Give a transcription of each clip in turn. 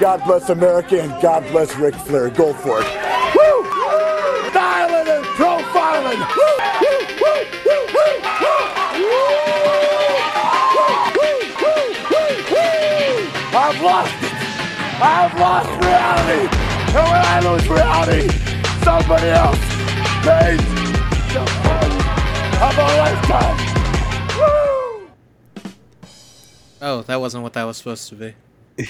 God bless America and God bless Ric Flair. Go for it. Woo! Dialing and profiling. I've lost it. I've lost reality. And when I lose reality, somebody else pays the price of a lifetime. Woo! Oh, that wasn't what that was supposed to be. Is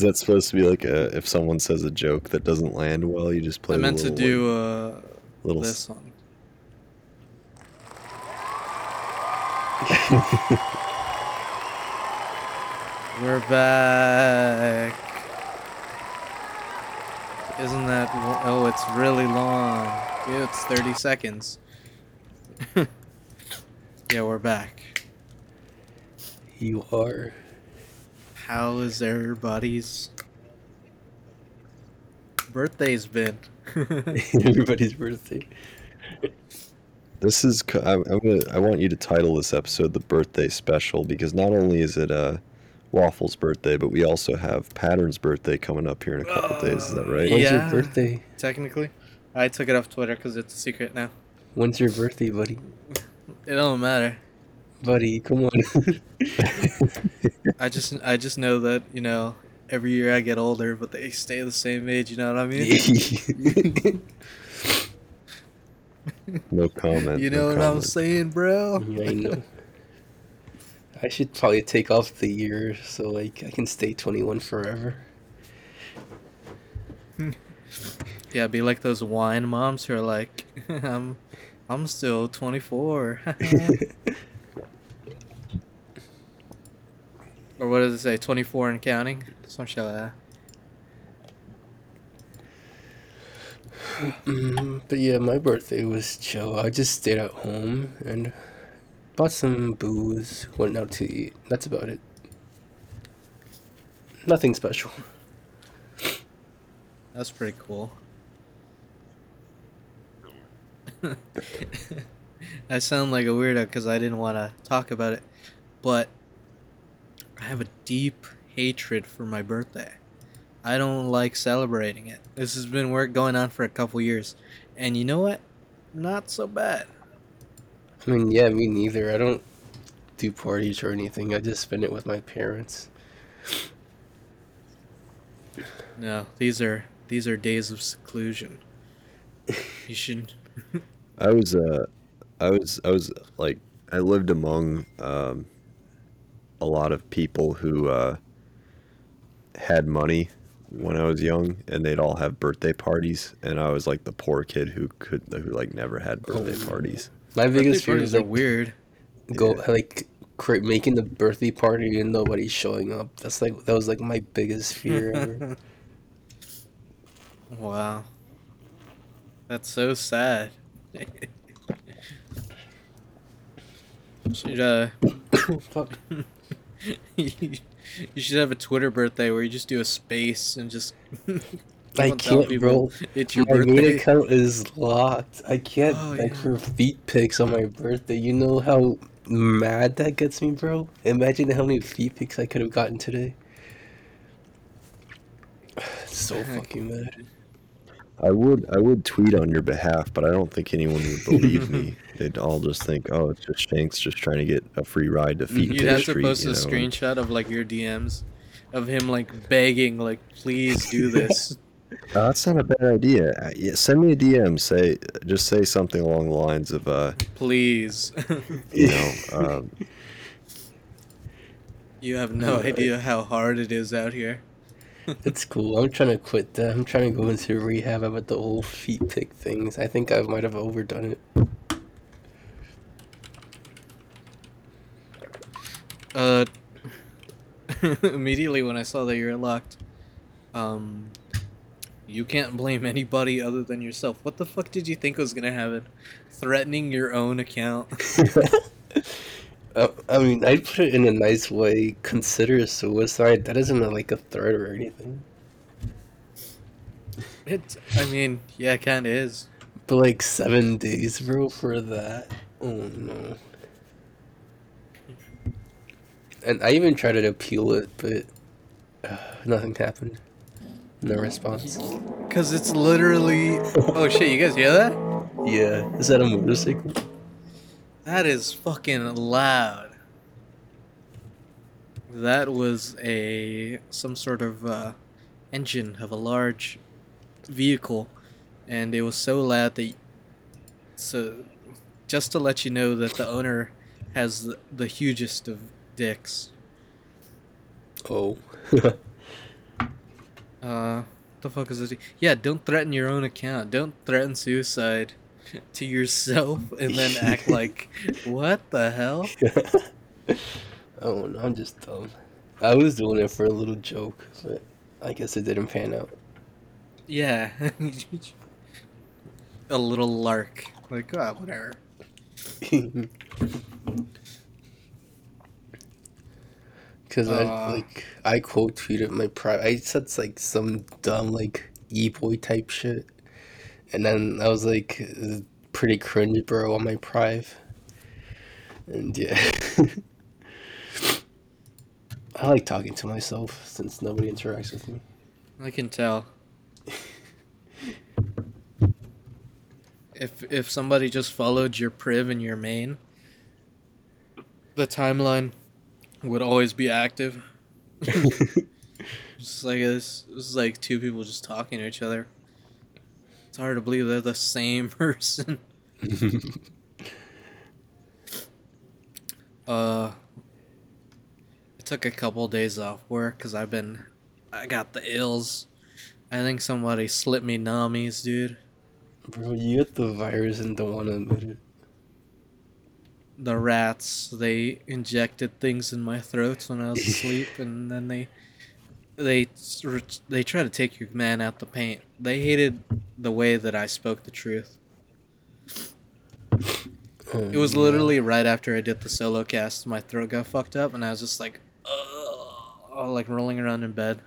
that supposed to be like a if someone says a joke that doesn't land well, you just play I meant to little, do uh, little this one. We're back. Isn't that? Oh, it's really long. Yeah, it's 30 seconds. yeah, we're back. You are. How is everybody's birthday's been? Everybody's birthday. This is c- I'm, I'm gonna I want you to title this episode the birthday special because not only is it uh Waffle's birthday, but we also have Pattern's birthday coming up here in a couple days. Is that right? When's Yeah. your birthday? Technically, I took it off Twitter because it's a secret now. When's your birthday, buddy? It don't matter. Buddy, come on. I just I just know that you know every year I get older, but they stay the same age. You know what I mean? No comment. You no know what I'm saying, bro? I know. I should probably take off the year so like I can stay 21 forever. Yeah, be like those wine moms who are like, I'm I'm still 24. Or what does it say? 24 and counting? Some shit like that. But yeah, my birthday was chill. I just stayed at home and bought some booze, went out to eat. That's about it. Nothing special. That's pretty cool. I sound like a weirdo because I didn't want to talk about it, but I have a deep hatred for my birthday. I don't like celebrating it. This has been work going on for a couple years, and you know what? Not so bad. I mean, yeah, me neither. I don't do parties or anything. I just spend it with my parents. No, these are these are days of seclusion. You should. I was uh I was I was like I lived among um a lot of people who uh had money when I was young and they'd all have birthday parties and I was like the poor kid who could who like never had birthday Oh. parties. My biggest fear is are like weird. go Yeah. like cra- making the birthday party and nobody's showing up. That's like that was like my biggest fear ever. Wow. That's so sad. should uh Fuck. you should have a Twitter birthday where you just do a space and just I don't tell can't, bro. It's your my main birthday. account is locked. I can't Oh, like yeah. for feet pics on my birthday. You know how mad that gets me, bro? Imagine how many feet pics I could have gotten today. So Heck. fucking mad. I would I would tweet on your behalf, but I don't think anyone would believe me. They'd all just think, "Oh, it's just Shanks just trying to get a free ride to feed. You'd Pick have to Street." post you a know? screenshot of like your DMs of him like begging, like, please do this. Uh, that's not a bad idea. Uh, yeah, send me a DM. Say just say something along the lines of, uh, please. you know, um, you have no idea how hard it is out here. It's cool. I'm trying to quit that. I'm trying to go into rehab about the whole feet pic things. I think I might have overdone it. Uh, immediately when I saw that you're locked, um, you can't blame anybody other than yourself. What the fuck did you think was gonna happen? Threatening your own account? Uh, I mean, I put it in a nice way. Consider suicide. That isn't like a threat or anything. It. I mean, yeah, it kind of is. But like seven days, bro, for that. Oh no. And I even tried to appeal it, but uh, nothing happened. No response. Cause it's literally. Oh shit! You guys hear that? Yeah, is that a motorcycle? That is fucking loud. That was a some sort of uh, engine of a large vehicle, and it was so loud that. So, just to let you know that the owner has the, the hugest of dicks. Oh. Uh, the fuck is this? Yeah, don't threaten your own account. Don't threaten suicide to yourself and then act like, what the hell? oh no, I'm just dumb. I was doing it for a little joke, but I guess it didn't pan out. Yeah. a little lark. Like, oh, whatever. Cause Uh. I like I quote tweeted my pri I said like some dumb like e boy type shit, and then I was like pretty cringe, bro, on my prive. And yeah, I like talking to myself since nobody interacts with me. I can tell. if if somebody just followed your priv and your main, the timeline would always be active. Just like this, this is like two people just talking to each other. It's hard to believe they're the same person. uh, I took a couple days off work because I've been, I got the ills. I think somebody slipped me nummies, dude. Bro, you get the virus and don't want to admit it. The rats, they injected things in my throat when I was asleep, and then they, they, they try to take your man out the paint. They hated the way that I spoke the truth. Oh, it was literally right after I did the solo cast, my throat got fucked up, and I was just like, Ugh, like rolling around in bed.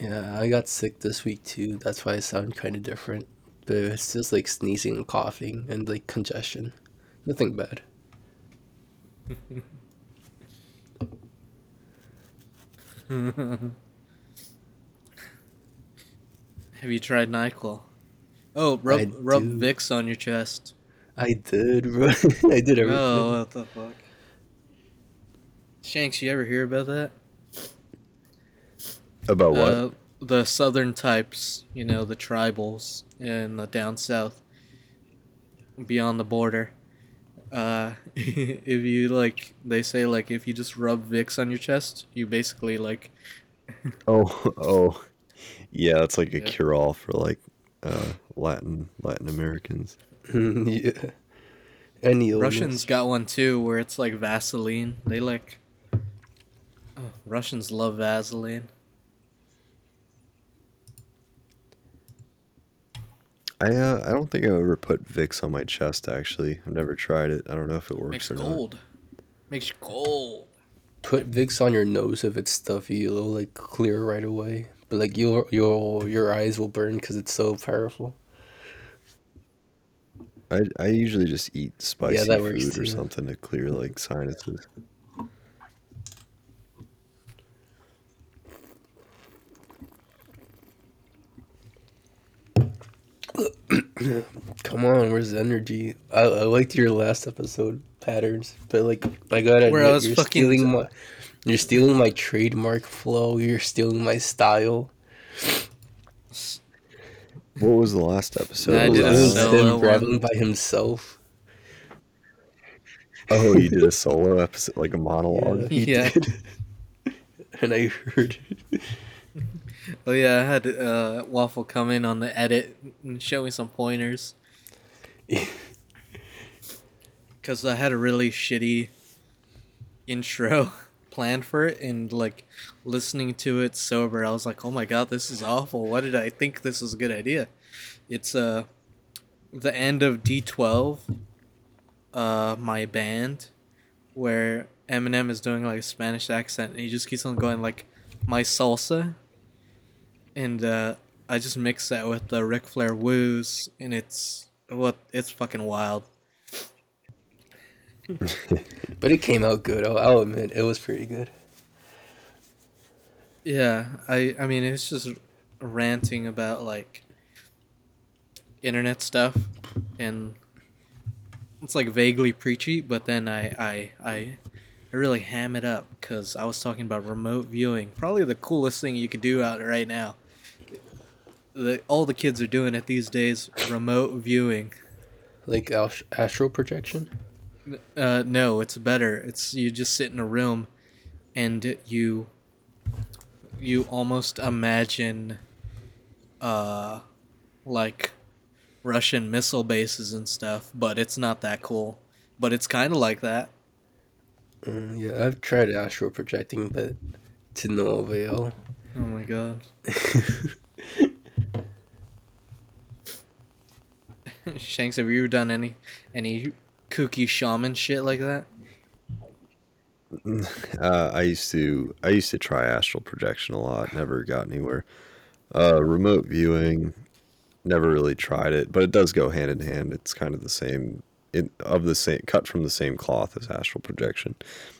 Yeah, I got sick this week too. That's why I sound kind of different. But it's just like sneezing and coughing and like congestion. Nothing bad. Have you tried Nyquil? Oh, rub I rub do. Vicks on your chest. I did, bro. I did everything. Oh, what the fuck? Shanks, you ever hear about that? About what? Uh, the southern types, you know, the tribals in the down south, beyond the border. Uh, if you like, they say like if you just rub Vicks on your chest, you basically like oh, oh, yeah. That's like a Yeah. cure-all for like uh, Latin Latin Americans. yeah. Any illness. Russians got one too, where it's like Vaseline. They like. Oh, Russians love Vaseline. I uh, I don't think I've ever put Vicks on my chest. Actually, I've never tried it. I don't know if it works Makes or not. cold. Makes you cold. Put Vicks on your nose if it's stuffy. It'll like clear right away. But like your your your eyes will burn because it's so powerful. I I usually just eat spicy that works food or too. something to clear like sinuses. Come on, where's the energy? I, I liked your last episode patterns, but like I gotta Where I was you're fucking- stealing my you're stealing my trademark flow. You're stealing my style. What was the last episode? I did It a was solo him rapping by himself. oh, you did a solo episode, like a monologue. he Yeah. did. and I heard it. Oh yeah, I had uh, Waffle come in on the edit and show me some pointers. Cause I had a really shitty intro planned for it, and like listening to it sober, I was like, "Oh my god, this is awful! Why did I think this was a good idea?" It's uh the end of D twelve, uh, my band, where Eminem is doing like a Spanish accent, and he just keeps on going like, "My salsa." And uh, I just mix that with the Ric Flair woos, and it's what it's fucking wild. but it came out good. I'll, I'll admit it was pretty good. Yeah, I I mean it's just ranting about like internet stuff and it's like vaguely preachy, but then I I I, I really ham it up because I was talking about remote viewing, probably the coolest thing you could do out right now. The, all the kids are doing it these days, remote viewing. Like astral projection. Uh, no, it's better. It's you just sit in a room, and you you almost imagine, uh, like Russian missile bases and stuff, but it's not that cool. But it's kind of like that. Mm, yeah, I've tried astral projecting, but to no avail. Oh my god. Shanks, have you ever done any any kooky shaman shit like that? Uh, I used to I used to try astral projection a lot. Never got anywhere. Uh, remote viewing, never really tried it, but it does go hand in hand. It's kind of the same it, of the same cut from the same cloth as astral projection.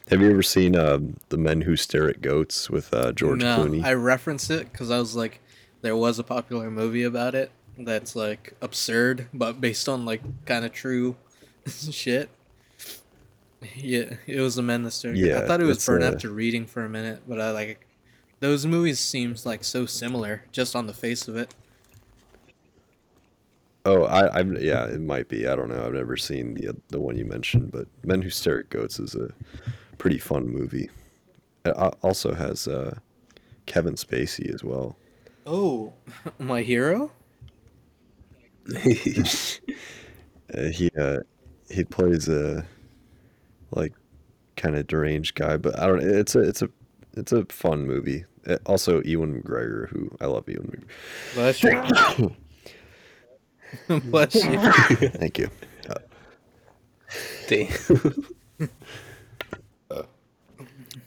Have you ever seen uh, the Men Who Stare at Goats with uh, George no, Clooney? I referenced it because I was like, there was a popular movie about it that's like absurd, but based on like kind of true shit. Yeah, it was a men that stared. Yeah, I thought it was it's, burn uh, after reading for a minute, but I like those movies seems like so similar just on the face of it. Oh, I, I'm yeah, it might be. I don't know. I've never seen the the one you mentioned, but Men Who Stare at Goats is a pretty fun movie. It also has uh, Kevin Spacey as well. Oh, my hero. Uh, he uh, he plays a like kind of deranged guy, but I don't. It's a it's a it's a fun movie. Uh, also, Ewan McGregor, who I love Ewan. McGregor. Bless you. Bless you. Thank you. Uh, Damn.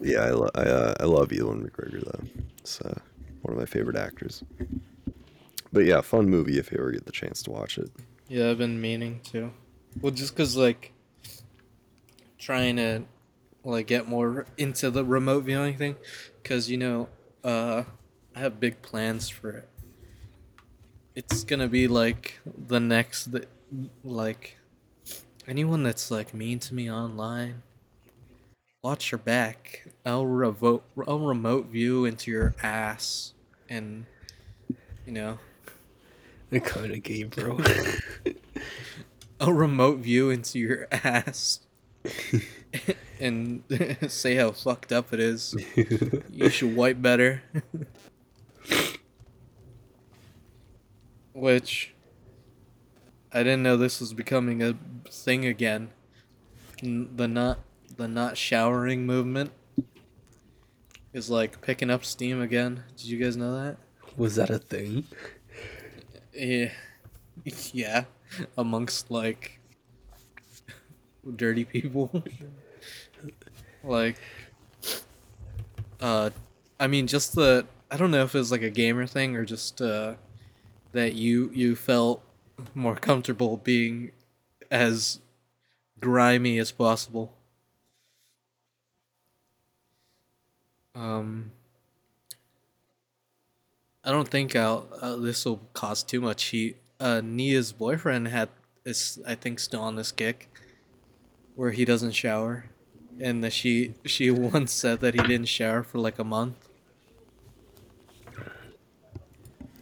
yeah, I, lo- I, uh, I love Ewan McGregor though. It's uh, one of my favorite actors. But yeah, fun movie if you ever get the chance to watch it. Yeah, I've been meaning to. Well, just cause like trying to like get more into the remote viewing thing, cause you know, uh, I have big plans for it. It's gonna be like the next, the, like anyone that's like mean to me online. Watch your back. I'll remote, I'll remote view into your ass, and you know, I kind of gay, bro. a remote view into your ass and say how fucked up it is. You should wipe better. Which I didn't know this was becoming a thing again. The not the not showering movement is like picking up steam again. Did you guys know that? Was that a thing? Yeah. Yeah. Amongst like dirty people. like uh I mean just the I don't know if it was like a gamer thing or just uh that you you felt more comfortable being as grimy as possible. Um I don't think I'll, uh, this will cause too much heat. Uh, Nia's boyfriend had is I think still on this kick, where he doesn't shower, and that she she once said that he didn't shower for like a month.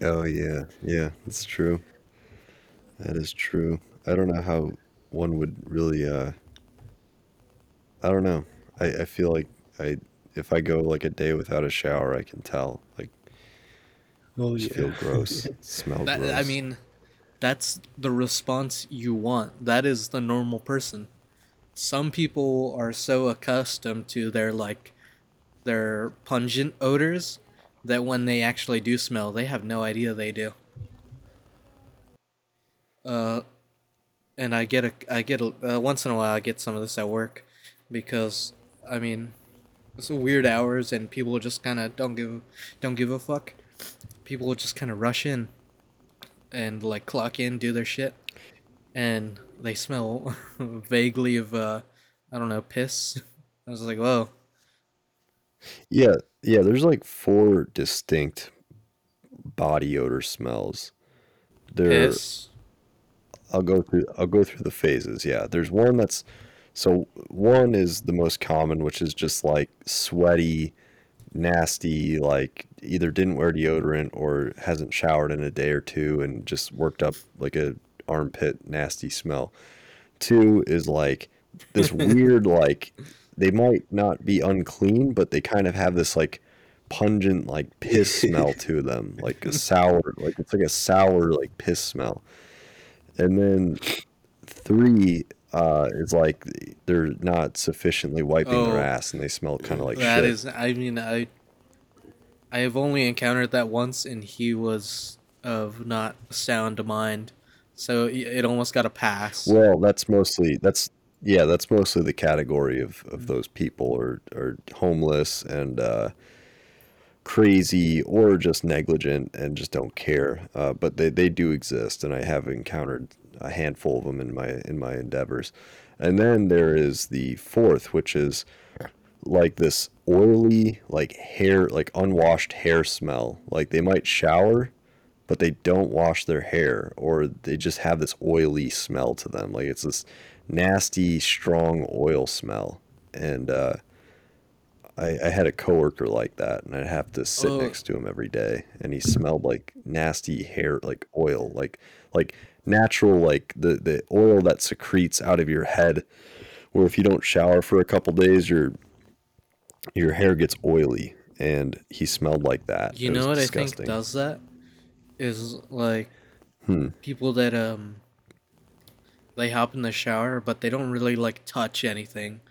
Oh yeah, yeah, that's true. That is true. I don't know how one would really. uh I don't know. I I feel like I if I go like a day without a shower, I can tell. Like, Oh just feel gross, smell That, gross. I mean, that's the response you want. That is the normal person. Some people are so accustomed to their like their pungent odors that when they actually do smell, they have no idea they do. Uh, and I get a I get a uh, once in a while I get some of this at work because I mean it's weird hours and people just kind of don't give don't give a fuck. People will just kind of rush in and like clock in, do their shit, and they smell vaguely of uh, I don't know, piss. I was like, whoa. Yeah, yeah. There's like four distinct body odor smells. There, Piss. I'll go through. I'll go through the phases. Yeah, there's one that's so one is the most common, which is just like sweaty, nasty. Like either didn't wear deodorant or hasn't showered in a day or two and just worked up like a armpit nasty smell. Two is like this weird like they might not be unclean, but they kind of have this like pungent like piss smell to them, like a sour, like it's like a sour like piss smell. And then three uh, is like they're not sufficiently wiping Oh. their ass and they smell kind of like That shit. is, I mean, I, I have only encountered that once, and he was of not sound mind, so it almost got a pass. Well, that's mostly that's yeah, that's mostly the category of of those people are are homeless and uh crazy or just negligent and just don't care. Uh, but they they do exist, and I have encountered a handful of them in my in my endeavors. And then there is the fourth, which is like this oily, like hair, like unwashed hair smell. Like they might shower, but they don't wash their hair, or they just have this oily smell to them. Like it's this nasty, strong oil smell. And uh, I, I had a coworker like that, and I'd have to sit Oh. next to him every day, and he smelled like nasty hair, like oil, like like natural, like the the oil that secretes out of your head. Where if you don't shower for a couple days, your your hair gets oily, and he smelled like that. You It know what I disgusting. think does that? Is like Hmm. people that um they hop in the shower but they don't really like touch anything.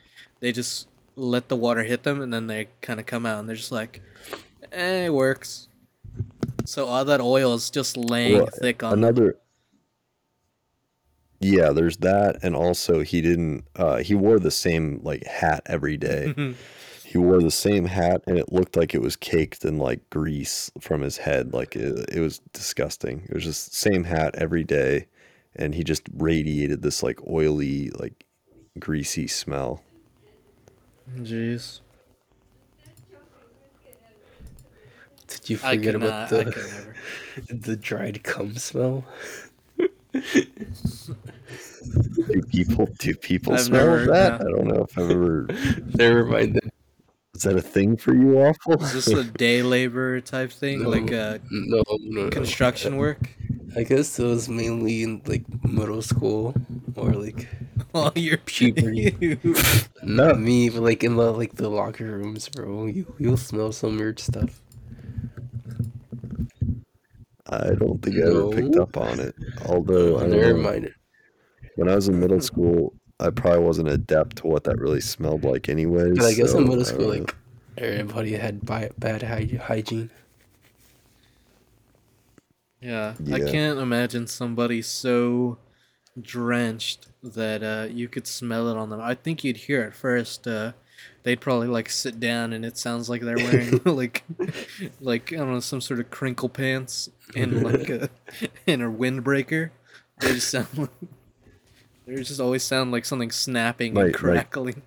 They just let the water hit them and then they kind of come out and they're just like, eh, it works. So all that oil is just laying Well, thick on them. another yeah there's that and also he didn't uh he wore the same like hat every day he wore the same hat and it looked like it was caked in like grease from his head like it, it was disgusting it was just same hat every day and he just radiated this like oily like greasy smell Jeez. Did you I forget about not. I the the dried cum smell? do people do people I've smell never- that no. i don't know if i've ever Never mind. That. is that a thing for you awful Is this a day labor type thing? No. Like uh, No, no, no. construction work? I guess it was mainly in like middle school or like all your Puberty. not me, but like in the like the locker rooms, bro. You you'll smell some weird stuff. I don't think I ever picked up on it. Although I don't Never know, mind. when I was in middle school, I probably wasn't adept to what that really smelled like, anyways. But I guess so in middle I school, like everybody had bad hygiene. Yeah, I can't imagine somebody so drenched that uh, you could smell it on them. I think you'd hear it first. Uh, they'd probably like sit down, and it sounds like they're wearing like, like I don't know, some sort of crinkle pants and like a and a windbreaker. They just sound. Like, they just always sound like something snapping Right, and crackling.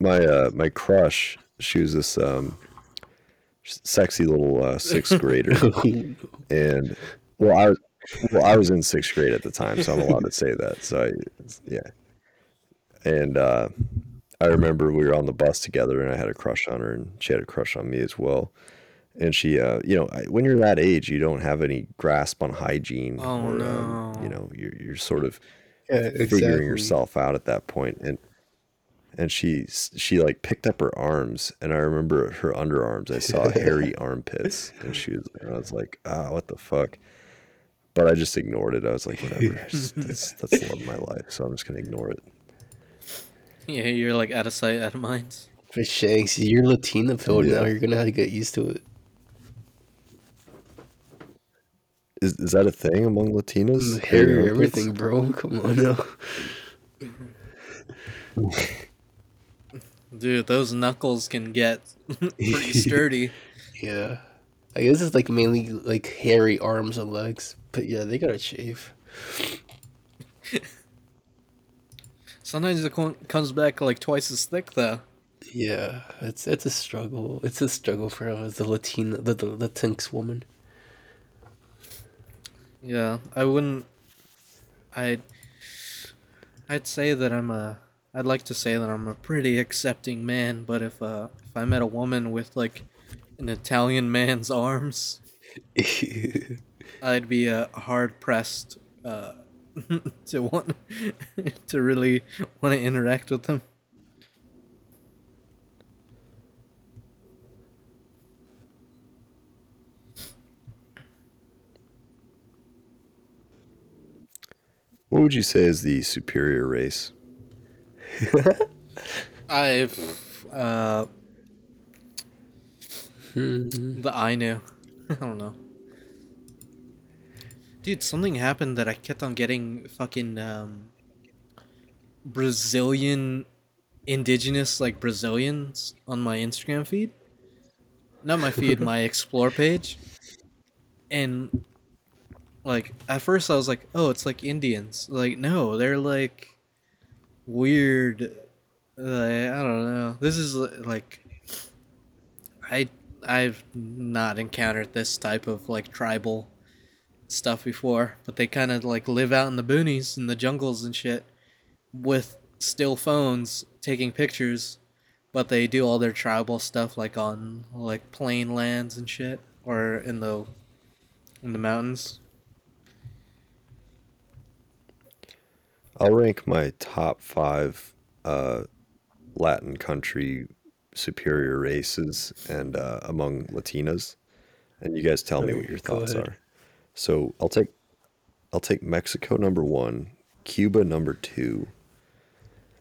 my uh, my crush, she was this um, sexy little uh, sixth grader, and well, I was well, I was in sixth grade at the time, so I'm allowed to say that. So I, yeah, and uh, I remember we were on the bus together, and I had a crush on her, and she had a crush on me as well. And she, uh, you know, when you're that age, you don't have any grasp on hygiene, Oh, or um, you know, you're you're sort of Yeah, figuring yourself out at that point and and she she like picked up her arms and i remember her underarms i saw hairy armpits and she was and i was like ah what the fuck but i just ignored it i was like whatever it's- that's that's the love of my life so i'm just gonna ignore it Yeah, you're like out of sight, out of mind. For Shanks, you're Latina filled Yeah. now. You're gonna have to get used to it. Is, is that a thing among latinas Hair, Hairy everything, bro. Come on now. Dude, those knuckles can get pretty sturdy. Yeah. I guess it's like mainly like hairy arms and legs. But yeah, they gotta shave. Sometimes Sometimes it comes back like twice as thick though. Yeah, it's it's a struggle. It's a struggle for uh, the Latina, the the Latinx woman. Yeah, I wouldn't. I'd. I'd say that I'm a. I'd like to say that I'm a pretty accepting man, but if uh if I met a woman with like an Italian man's arms, I'd be uh, hard pressed uh to want to really want to interact with them. What would you say is the superior race? I've uh the Ainu. I don't know. Dude, something happened that I kept on getting fucking um Brazilian indigenous like Brazilians on my Instagram feed. Not my feed, my explore page. And like at first I was like, "Oh, it's like Indians." Like, no, they're like weird like, I don't know. This is like I I've not encountered this type of like tribal stuff before, but they kind of like live out in the boonies in the jungles and shit with still phones taking pictures, but they do all their tribal stuff like on like plain lands and shit or in the in the mountains. I'll rank my top five uh, Latin country superior races and uh, among Latinas, and you guys tell me what your thoughts are. So I'll take I'll take Mexico number one, Cuba number two.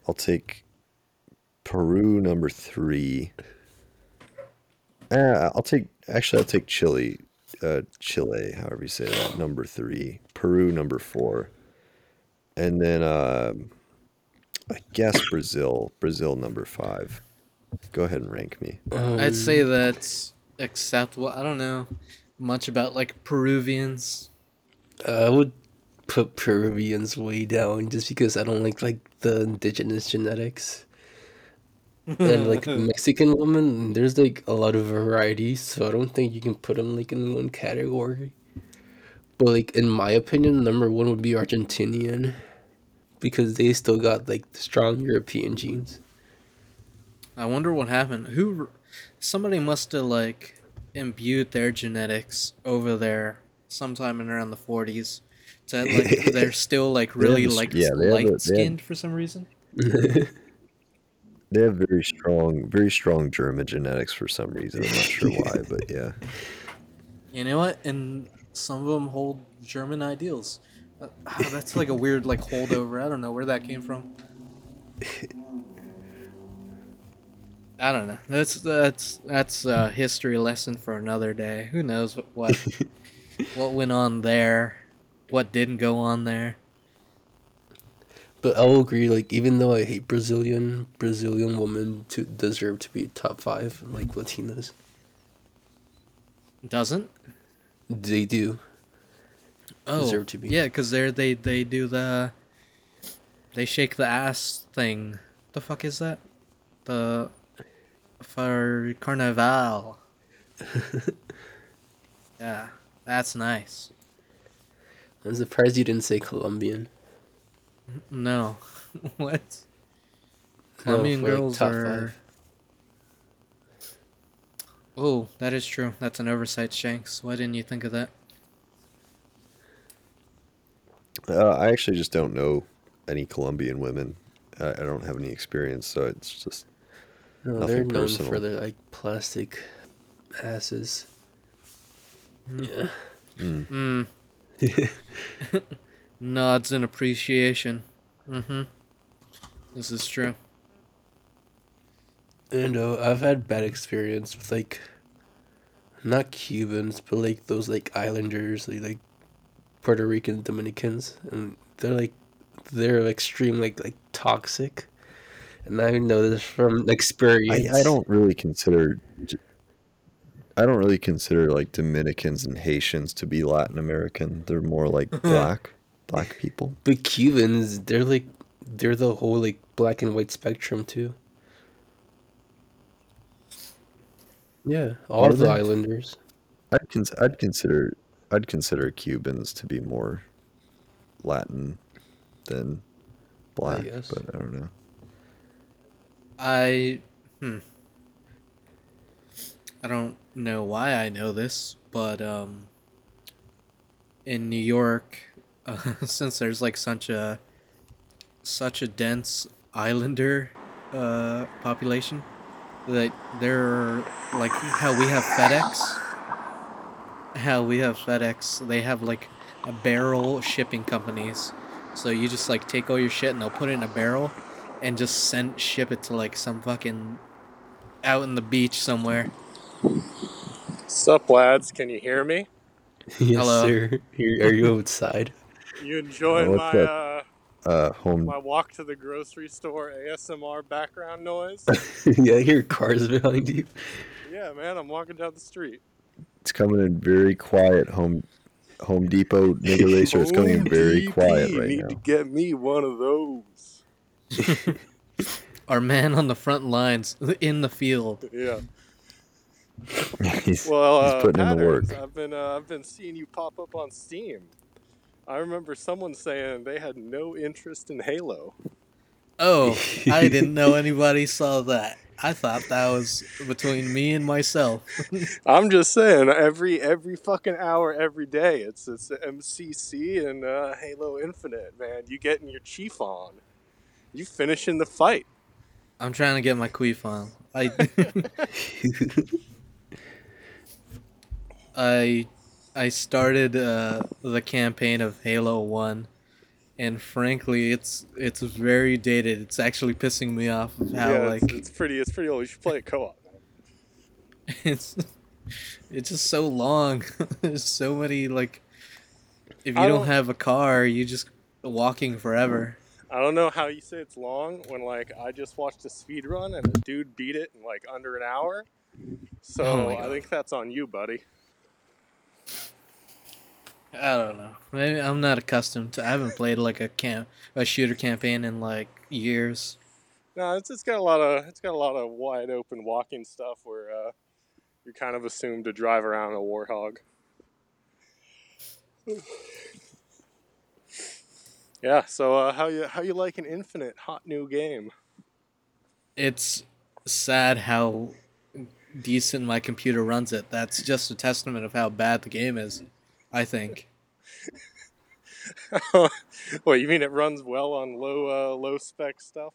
I'll take Peru number three. Uh, I'll take actually I'll take Chile, uh, Chile, however you say that, number three. Peru number four, and then um I guess Brazil, Brazil number five. Go ahead and rank me. I'd say that's acceptable. I don't know much about like Peruvians. I would put Peruvians way down just because I don't like like the indigenous genetics. and like Mexican woman, there's like a lot of variety, so I don't think you can put them like in one category. But like in my opinion, number one would be Argentinian, because they still got like strong European genes. I wonder what happened. Who? Somebody must have like imbued their genetics over there sometime in around the forties. To like they're still like really this- like yeah, they have a- they have- light skinned for some reason. They have very strong, very strong German genetics for some reason. I'm not sure why, but yeah. You know what? And some of them hold German ideals. Uh, ah, that's like a weird like holdover. I don't know where that came from. I don't know. That's that's that's a history lesson for another day. Who knows what what, what went on there, what didn't go on there. But I will agree, like even though I hate Brazilian, Brazilian women to deserve to be top five, like Latinas. Doesn't? They do. Oh, Deserve to be. yeah, because they're they they do the they shake the ass thing. The fuck is that? The for carnival. yeah, that's nice. I'm surprised you didn't say Colombian. No, what? No, Colombian like, girls top are. five. Oh, that is true. That's an oversight, Shanks. Why didn't you think of that? Uh, I actually just don't know any Colombian women. I, I don't have any experience, so it's just No, Nothing they're known personal. for their like plastic asses. Yeah. Mm. Nods in appreciation. Mm-hmm. This is true. And uh, I've had bad experience with like not Cubans, but like those like islanders, like, like Puerto Rican Dominicans, and they're like they're extreme like like toxic. And I know this from experience. I, I don't really consider I don't really consider like Dominicans and Haitians to be Latin American. They're more like black black people. But Cubans, they're like they're the whole like black and white spectrum too. Yeah, all of the islanders. I'd cons- I'd consider I'd consider Cubans to be more Latin than black, guess. but I don't know. I hmm. I don't know why I know this, but um in New York, uh, since there's like such a such a dense islander uh population that they're like how we have FedEx how we have FedEx, they have like a barrel shipping companies. So you just like take all your shit and they'll put it in a barrel and just send ship it to like some fucking out in the beach somewhere. Sup, lads? Can you hear me? yes, Hello. sir. You're, you outside? You enjoying Oh, my what's uh, Uh, home my walk to the grocery store ASMR background noise? yeah, I hear cars behind you. yeah, man, I'm walking down the street. it's coming in very quiet. Home Home Depot nigga racer is coming in very ODP, quiet right now. Need now. to get me one of those. Our man on the front lines in the field. Yeah. he's, Well, he's uh, putting in the Patterns, work. I've been uh, I've been seeing you pop up on Steam. I remember someone saying they had no interest in Halo. Oh, I didn't know anybody saw that. I thought that was between me and myself. I'm just saying, every every fucking hour, every day, it's it's MCC and uh, Halo Infinite, man. You getting your chief on, you finishing the fight. I'm trying to get my queef on. I I I started uh, the campaign of Halo One, and frankly, it's it's very dated. It's actually pissing me off of how yeah, like it's, it's pretty it's pretty old. You should play it co-op. it's it's just so long. There's so many like if you don't, don't- have a car, you just walking forever. I don't know how you say it's long when like I just watched a speed run and a dude beat it in like under an hour. So Oh I think that's on you, buddy. I don't know. Maybe I'm not accustomed to. I haven't played like a camp a shooter campaign in like years. No, it's it's got a lot of it's got a lot of wide open walking stuff where uh, you're kind of assumed to drive around a warthog. yeah. So uh, how you how you like an infinite hot new game? It's sad how decent my computer runs it. That's just a testament of how bad the game is. I think. what you mean it runs well on low uh, low spec stuff?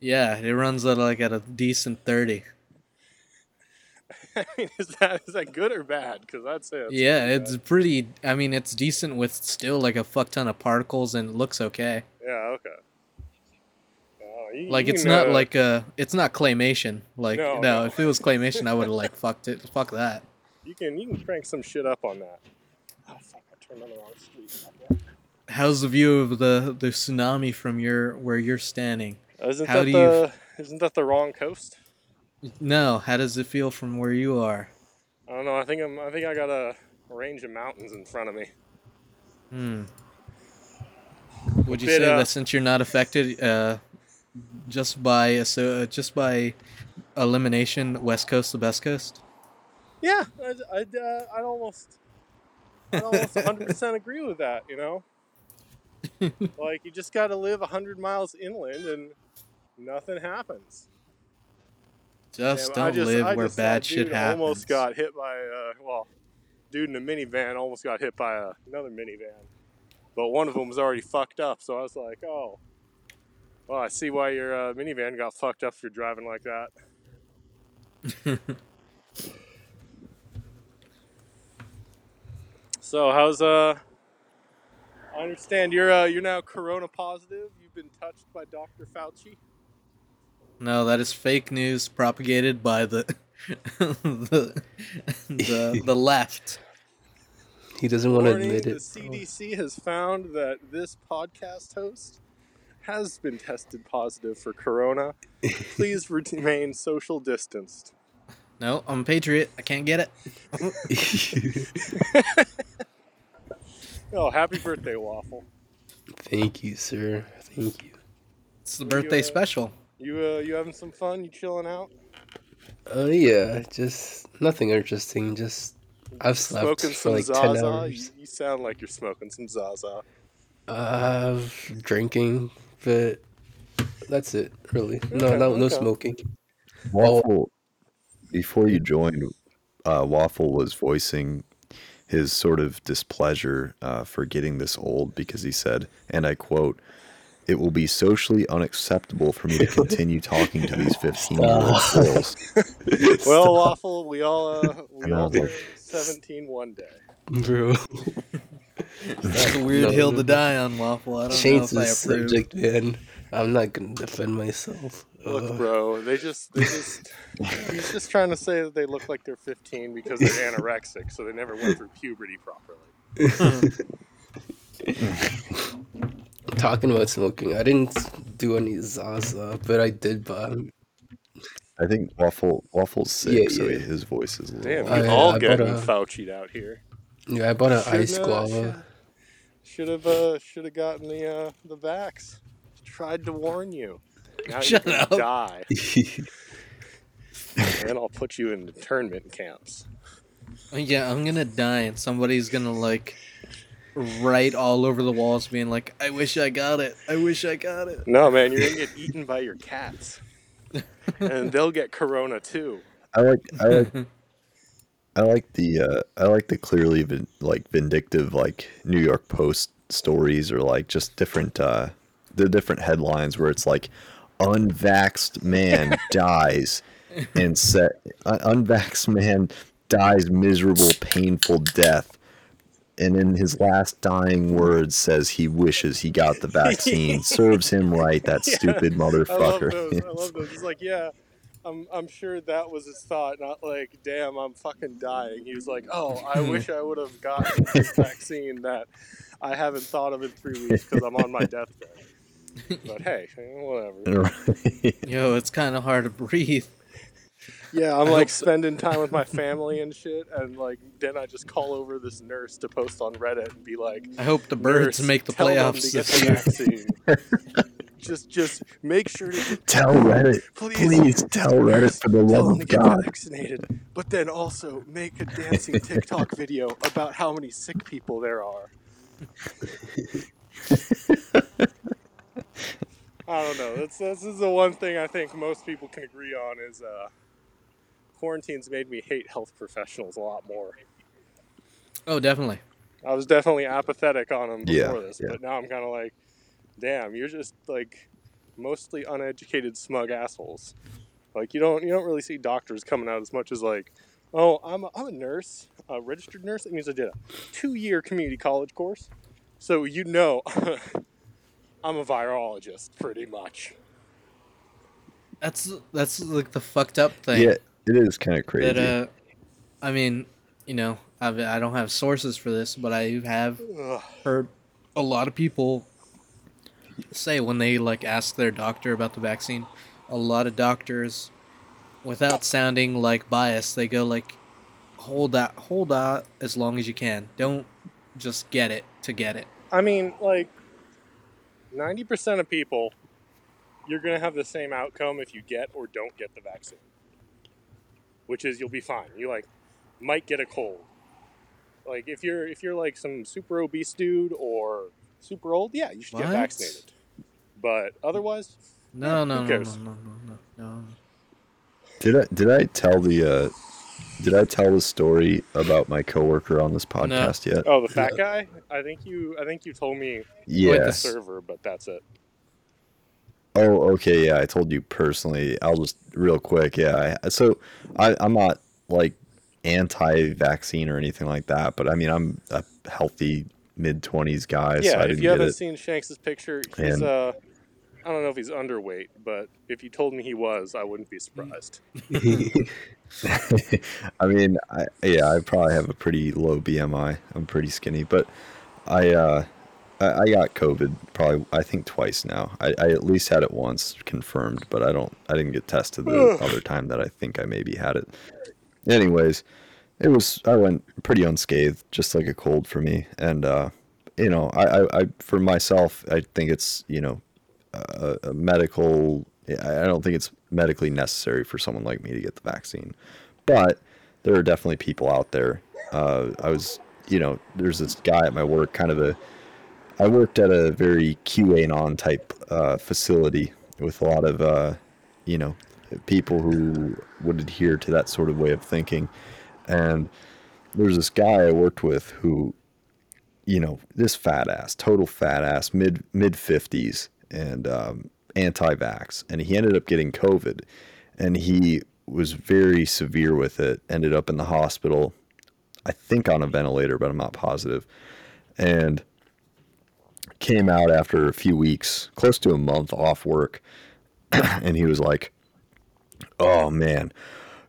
Yeah, it runs at like at a decent thirty. I mean, is that is that good or bad? Because I'd say yeah, it's pretty. I mean, it's decent with still like a fuck ton of particles and it looks okay. yeah okay. Oh, you- Like you it's not like uh it's not claymation. Like No, no, no. if it was claymation, I would have like fucked it. Fuck that. you can you can crank some shit up on that. Oh fuck! I turned on the wrong street. How's the view of the the tsunami from your where you're standing? Isn't How that do you the isn't that the wrong coast? No, how does it feel from where you are? I don't know. I think I'm. I think I got a range of mountains in front of me. Hmm. Would you bit, say uh, that since you're not affected, uh, just by so uh, just by elimination, West Coast the best coast? Yeah, I'd I'd, uh, I'd almost I'd almost 100 percent agree with that. You know, like you just got to live 100 miles inland and nothing happens. Just Damn, don't just- live I where just bad shit happens. Almost got hit by uh, well, dude in a minivan almost got hit by a, another minivan, but one of them was already fucked up. So I was like, oh, well, I see why your uh, minivan got fucked up if you're driving like that. So how's uh? I understand you're uh, you're now corona positive. You've been touched by Dr. Fauci. No, that is fake news propagated by the the the, the left. He doesn't want to Warning, admit the it. CDC has found that this podcast host has been tested positive for corona. Please remain social distanced. No, I'm a patriot. I can't get it. Oh, happy birthday, Waffle. Thank you, sir. Thank you. It's the Were you, birthday uh, special. You uh, you having some fun? You chilling out? Oh yeah, just nothing interesting. Just I've slept Smoking for like ten Zaza? You, hours. you sound like you're smoking some Zaza. Uh, drinking, but that's it. Really, no, Okay, no, no smoking. Waffle, before you joined, uh, Waffle was voicing his sort of displeasure uh, for getting this old because he said, and I quote, "It will be socially unacceptable for me to continue talking to these fifteen-year-old girls." Well, waffle, we all uh, we all was like- turn 17 one day. Bro, That's a weird No, hill to die on, Waffle. I don't change know if I approve. subject, man. I'm not gonna defend myself. Look, Uh, bro, they just they just he's just trying to say that they look like they're 15 because they're anorexic, so they never went through puberty properly. talking about smoking, I didn't do any Zaza, but I did buy. I think Waffle Waffle's sick, Yeah, so yeah. his voice is. Damn, we all I getting a- Fauci'd out here. Yeah, I bought an ice Shouldn't, uh, guava. Should have uh, should have gotten the uh, the vax. Tried to warn you. Now Shut you're up. die, and then I'll put you in internment camps. Yeah, I'm gonna die, and somebody's gonna like write all over the walls, being like, "I wish I got it. I wish I got it." No, man, you're gonna get eaten by your cats, and they'll get corona too. I like I like I like the uh, I like the clearly vin- like vindictive like New York Post stories or like just different uh the different headlines where it's like unvaxxed man dies and set uh, unvaxxed man dies miserable painful death and in his last dying words says he wishes he got the vaccine serves him right that Yeah, stupid I love motherfucker those. I love those. He's like, yeah, I'm, I'm sure that was his thought, not like, damn, I'm fucking dying. He was like, oh, I wish I would have gotten this vaccine that I haven't thought of in three weeks because I'm on my deathbed. But hey, whatever. Yo, it's kind of hard to breathe. Yeah, I'm like spending time with my family and shit, and like then I just call over this nurse to post on Reddit and be like, I hope the birds "Nurse, make the playoffs to get this the year. vaccine. just, just make sure to tell Reddit Please, please tell Reddit for the tell love of get God vaccinated, but then also make a dancing TikTok video about how many sick people there are. I don't know. That's this is the one thing I think most people can agree on is uh, quarantine's made me hate health professionals a lot more. Oh, definitely. I was definitely apathetic on them before Yeah, this, yeah. but now I'm kind of like, damn, you're just like mostly uneducated, smug assholes. Like you don't you don't really see doctors coming out as much as like, oh, I'm a, I'm a nurse, a registered nurse. That means I did a two year community college course, so you know, I'm a virologist pretty much. That's that's like the fucked up thing. Yeah, it is kind of crazy. That uh, I mean, you know, I've, I don't have sources for this, but I have Ugh. heard a lot of people say when they like ask their doctor about the vaccine, a lot of doctors, without sounding like biased, they go like, "Hold that, hold out as long as you can. Don't just get it to get it." I mean, like, 90% of people, you're going to have the same outcome if you get or don't get the vaccine. Which is you'll be fine. You, like, might get a cold. Like, if you're, if you're like, some super obese dude or super old, yeah, you should get vaccinated. But otherwise, No, no, Who no, no, no, no, no, no. Did I did I tell the uh, did I tell the story about my coworker on this podcast yet? oh, the fat guy, I think you, I think you told me Wait, the the server, but that's it. Oh, okay. Yeah, I told you personally. I'll just real quick. Yeah. I, so I I'm not like anti-vaccine or anything like that, but I mean I'm a healthy mid twenties guy, so yeah, I if didn't you get haven't it. seen Shanks' picture, he's And- uh, I don't know if he's underweight, but if you told me he was, I wouldn't be surprised. I mean, I yeah, I probably have a pretty low BMI. I'm pretty skinny, but I uh, I, I got COVID probably I think twice now. I, I at least had it once confirmed, but I don't I didn't get tested the other time that I think I maybe had it. Anyways, it was I went pretty unscathed, just like a cold for me, and uh, you know, I, I, I for myself, I think it's you know a, medical. I don't think it's medically necessary for someone like me to get the vaccine, but there are definitely people out there. Uh, I was, you know, there's this guy at my work, kind of a. I worked at a very QAnon type uh, facility with a lot of, uh, you know, people who would adhere to that sort of way of thinking, and there's this guy I worked with who, you know, this fat ass, total fat ass, mid mid fifties, and um, anti-vax, and he ended up getting COVID, and he was very severe with it. Ended up in the hospital, I think on a ventilator, but I'm not positive, and came out after a few weeks, close to a month off work, and he was like, "Oh man,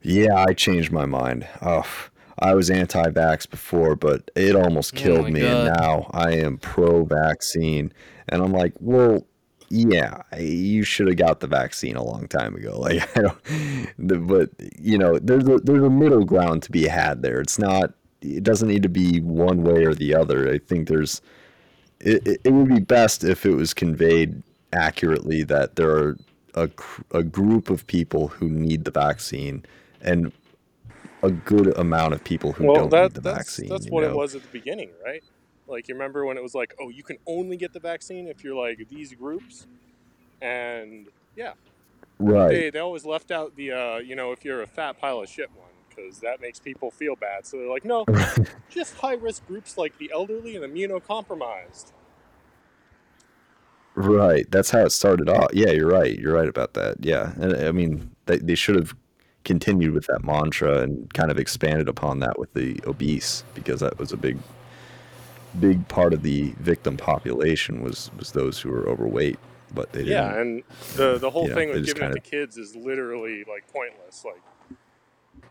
yeah, I changed my mind. Oh, I was anti-vax before, but it almost Oh killed my me, and now I am pro-vaccine." And I'm like, "Well, yeah, you should have got the vaccine a long time ago." Like, I don't, the, but you know, there's a there's a middle ground to be had there. It's not. It doesn't need to be one way or the other. I think there's. It, it, would be best if it was conveyed accurately that there are a, a group of people who need the vaccine and a good amount of people who well, don't that, need the that's vaccine. that's what it was at the beginning, right? Like you remember when it was like, oh, you can only get the vaccine if you're like these groups, and yeah, Right. they they always left out the uh, you know if you're a fat pile of shit one because that makes people feel bad. So they're like, no, just high risk groups like the elderly and immunocompromised. Right. That's how it started off. Yeah, you're right. You're right about that. Yeah. And I mean, they, they should have continued with that mantra and kind of expanded upon that with the obese because that was a big big part of the victim population was was those who were overweight, but they didn't. Yeah, and the the whole Yeah, thing they with giving it kinda- to kids is literally like pointless. Like,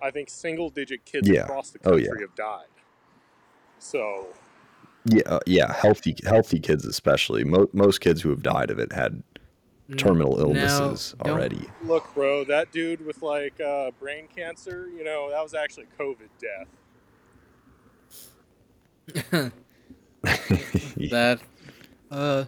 I think single digit kids Yeah. across the Oh, country yeah. have died. So Yeah, uh, yeah, healthy healthy kids especially. Mo- most kids who have died of it had terminal illnesses don't- already. look, bro, that dude with like uh, brain cancer, you know, that was actually COVID death. that uh,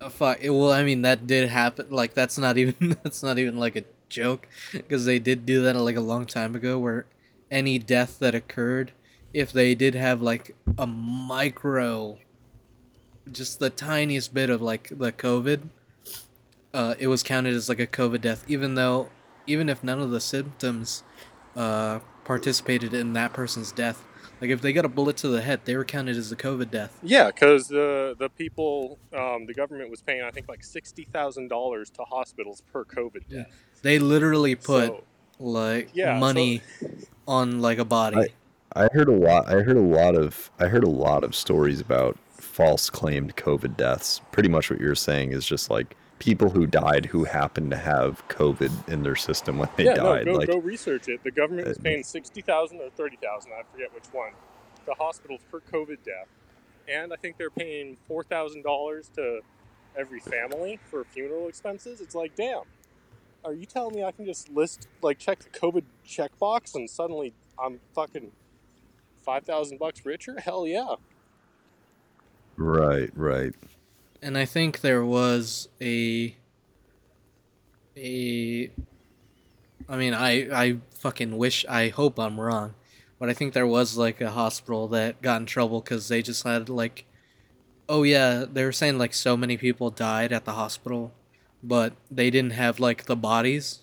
uh fuck well i mean that did happen like that's not even that's not even like a joke because they did do that like a long time ago where any death that occurred if they did have like a micro just the tiniest bit of like the covid uh it was counted as like a covid death even though even if none of the symptoms uh participated in that person's death like if they got a bullet to the head they were counted as a covid death Yeah, because the the people, um, the government was paying, I think, like sixty thousand dollars to hospitals per COVID death. They literally put So, like Yeah, so- money on like a body. I heard a lot. I heard a lot of. I heard a lot of stories about false claimed COVID deaths. Pretty much what you're saying is just like people who died who happened to have COVID in their system when they yeah, died. no, go like, go research it. The government was Uh, paying sixty thousand or thirty thousand, I forget which one, to hospitals per COVID death, and I think they're paying four thousand dollars to every family for funeral expenses. It's like, damn, are you telling me I can just list like check the COVID checkbox and suddenly I'm fucking five thousand bucks richer? Hell yeah. right, right. And I think there was a a I mean I I fucking wish I hope I'm wrong. But I think there was like a hospital that got in trouble cuz they just had like oh yeah, they were saying like so many people died at the hospital, but they didn't have like the bodies.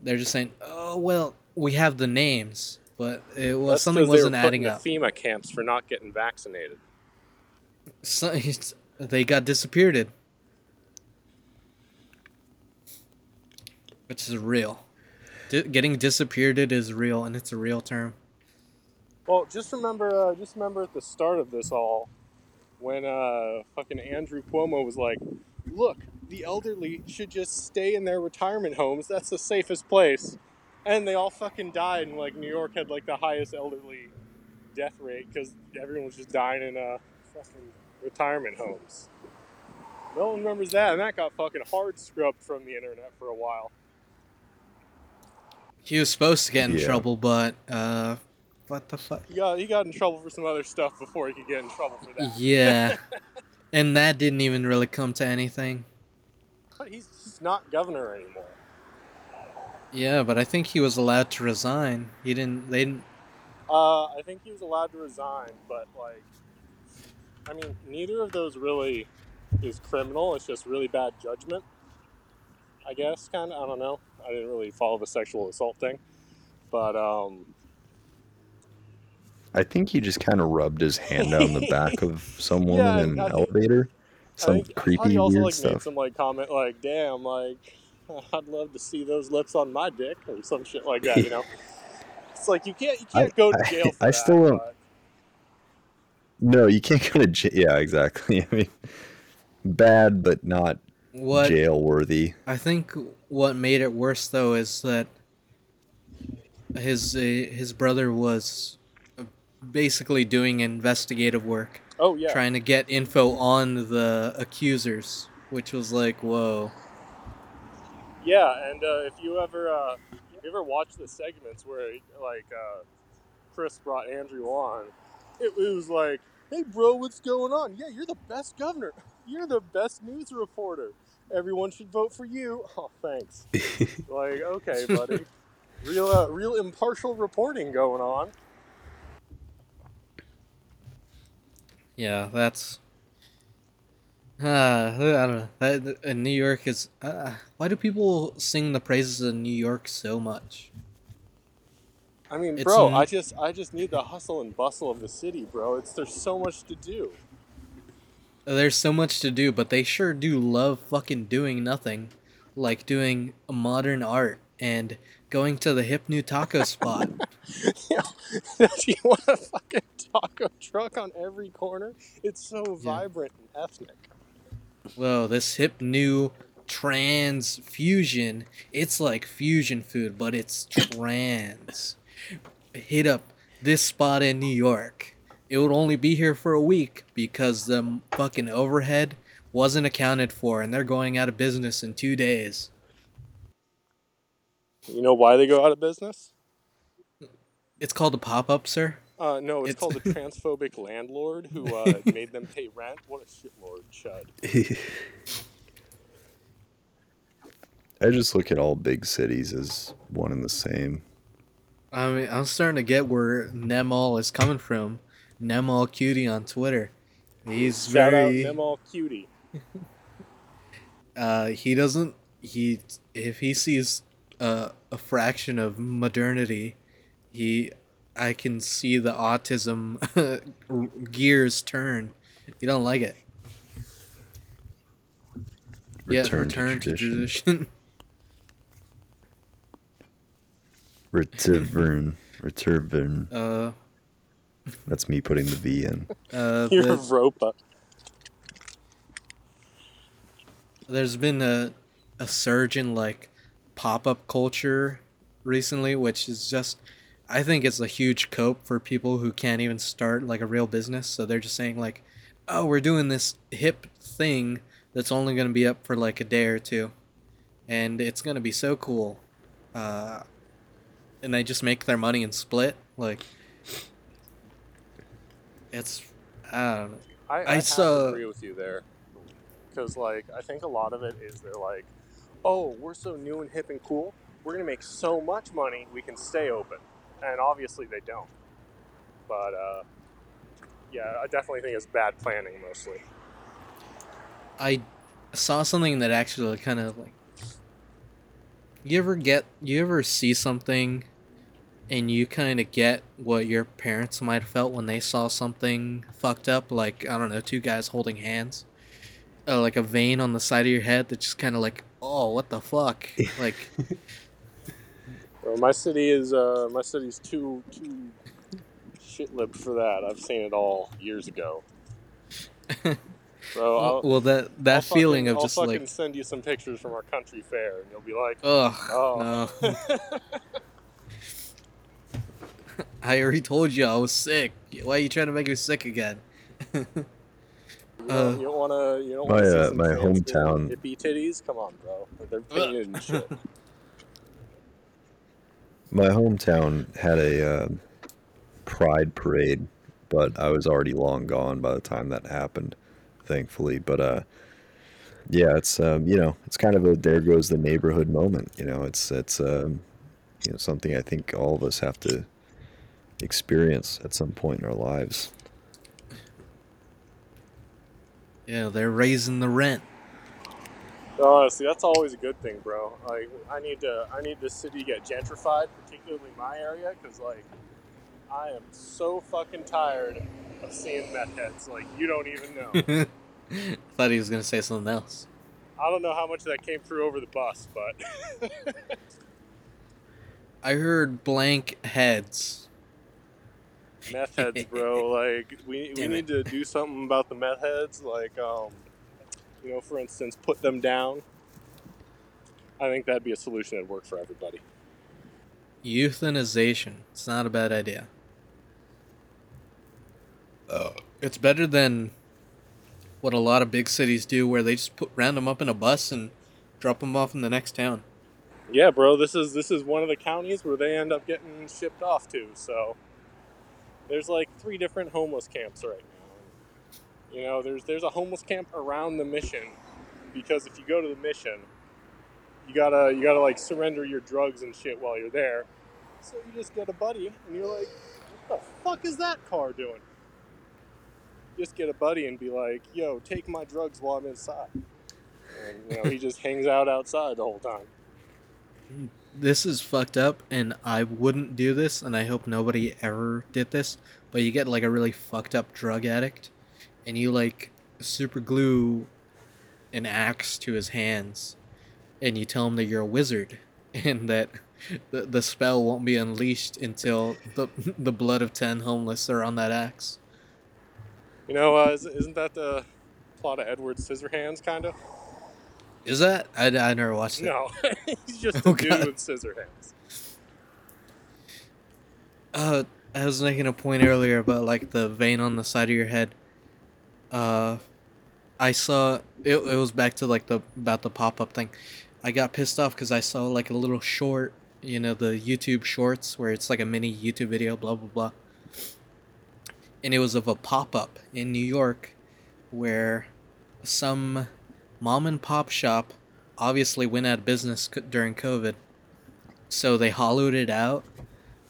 They're just saying, "Oh, well, we have the names." But it was That's something 'cause they were wasn't adding the up. FEMA camps for not getting vaccinated. So, they got disappeared. Which is real. Di- getting disappeared is real, and it's a real term. Well, just remember, uh, just remember at the start of this all, when uh, fucking Andrew Cuomo was like, "Look, the elderly should just stay in their retirement homes. That's the safest place," and they all fucking died. And like New York had like the highest elderly death rate because everyone was just dying in uh, fucking retirement homes. No one remembers that, and that got fucking hard scrubbed from the internet for a while. He was supposed to get in Yeah. trouble, but uh, what the fuck? He got he got in trouble for some other stuff before he could get in trouble for that. Yeah, And that didn't even really come to anything. But he's, he's not governor anymore. Yeah, but I think he was allowed to resign. He didn't. They didn't. Uh, I think he was allowed to resign, but like, I mean, neither of those really is criminal. It's just really bad judgment. I guess, kind of. I don't know. I didn't really follow the sexual assault thing, but um, I think he just kind of rubbed his hand down the back of some woman Yeah, in an I think- elevator. I Some think, I thought creepy he also weird like made some like comment like, "Damn, like, I'd love to see those lips on my dick" or some shit like that. You know, it's like you can't you can't go to jail. For I that, still don't- but- No, you can't go to jail. Yeah, exactly. I mean, bad but not What jail worthy. I think what made it worse though is that his uh, his brother was basically doing investigative work, Oh yeah, trying to get info on the accusers, which was like, whoa. Yeah, and uh, if you ever uh, you ever watch the segments where like uh, Chris brought Andrew on, it, it was like, "Hey, bro, what's going on? Yeah, you're the best governor. You're the best news reporter. Everyone should vote for you." Oh, thanks. like, okay, buddy. Real, uh, real impartial reporting going on. Yeah, that's. Uh, I don't know. That, uh, New York is. Uh, why do people sing the praises of New York so much? I mean, bro, I just, I just need the hustle and bustle of the city, bro. It's there's so much to do. There's so much to do, but they sure do love fucking doing nothing, like doing modern art and going to the hip new taco spot. Don't you want a fucking taco truck on every corner? It's so Yeah. vibrant and ethnic. Whoa, this hip new trans fusion. It's like fusion food, but it's trans. Hit up this spot in New York. It would only be here for a week because the fucking overhead wasn't accounted for and they're going out of business in two days. You know why they go out of business? It's called a pop up, sir. Uh, no, it's, It's- called a transphobic landlord who uh, made them pay rent. What a shitlord, chud. I just look at all big cities as one and the same. I mean, I'm starting to get where Nemal is coming from. Nemal Cutie on Twitter. He's Shout very. out them cutie. uh, he doesn't. He if he sees uh, a fraction of modernity, he, I can see the autism gears turn. He don't like it. yeah, Return to return to tradition. tradition. Return. Return. uh, That's me putting the V in. uh, You're the- Vropa. there's been a a surge in like pop-up culture recently which is just i think it's a huge cope for people who can't even start like a real business so they're just saying like oh we're doing this hip thing that's only going to be up for like a day or two and it's going to be so cool uh and they just make their money and split like it's i don't know I, I, I saw- agree with you there. Because, like, I think a lot of it is they're like, oh, we're so new and hip and cool. We're going to make so much money, we can stay open. And obviously they don't. But, uh, yeah, I definitely think it's bad planning mostly. I saw something that actually kind of like. You ever get, you ever see something and you kind of get what your parents might have felt when they saw something fucked up? Like, I don't know, two guys holding hands? Uh, like a vein on the side of your head that just kind of like, oh, what the fuck? Like, Well, my city is, uh, my city's too, too shit-lipped for that. I've seen it all years ago. So I'll, well, that that I'll feeling fucking, of I'll just fucking like, send you some pictures from our country fair, and you'll be like, ugh, oh. no. I already told you I was sick. Why are you trying to make me sick again? You Uh, don't, you don't want to. You don't my, want to see uh, my hometown- hippie titties. Come on, bro. They're painted and shit. My hometown had a uh, pride parade, but I was already long gone by the time that happened. Thankfully. But uh, yeah, it's um, you know, it's kind of a there goes the neighborhood moment. You know, it's it's um, you know something I think all of us have to experience at some point in our lives. Yeah, they're raising the rent. Oh, see, that's always a good thing, bro. Like, I need to, I need this city to get gentrified, particularly my area, because like, I am so fucking tired of seeing meth heads. Like, you don't even know. I Thought he was gonna say something else. I don't know how much that came through over the bus, but I heard blank heads. meth heads, bro. Like, we we need to do something about the meth heads. Like, um, you know, for instance, put them down. I think that'd be a solution that'd work for everybody. Euthanization. It's not a bad idea. Uh, it's better than what a lot of big cities do, where they just put round them up in a bus and drop them off in the next town. Yeah, bro. This is this is one of the counties where they end up getting shipped off to. So there's like three different homeless camps right now. You know, there's there's a homeless camp around the mission because if you go to the mission, you gotta you gotta like surrender your drugs and shit while you're there. So you just get a buddy and you're like, what the fuck is that car doing? Just get a buddy and be like, yo, take my drugs while I'm inside. And you know, he just hangs out outside the whole time. This is fucked up, and I wouldn't do this, and I hope nobody ever did this. But you get like a really fucked up drug addict, and you like super glue an axe to his hands, and you tell him that you're a wizard, and that the, the spell won't be unleashed until the the blood of ten homeless are on that axe. You know, uh, is- isn't that the plot of Edward Scissorhands, kind of? Is that? I, I never watched it. No, he's just a Oh, dude God. with scissor hands. Uh, I was making a point earlier about like the vein on the side of your head. Uh, I saw it. It was back to like the about the pop up thing. I got pissed off because I saw like a little short, you know, the YouTube Shorts where it's like a mini YouTube video, blah blah blah. And it was of a pop up in New York, where some mom and pop shop obviously went out of business during COVID, so they hollowed it out.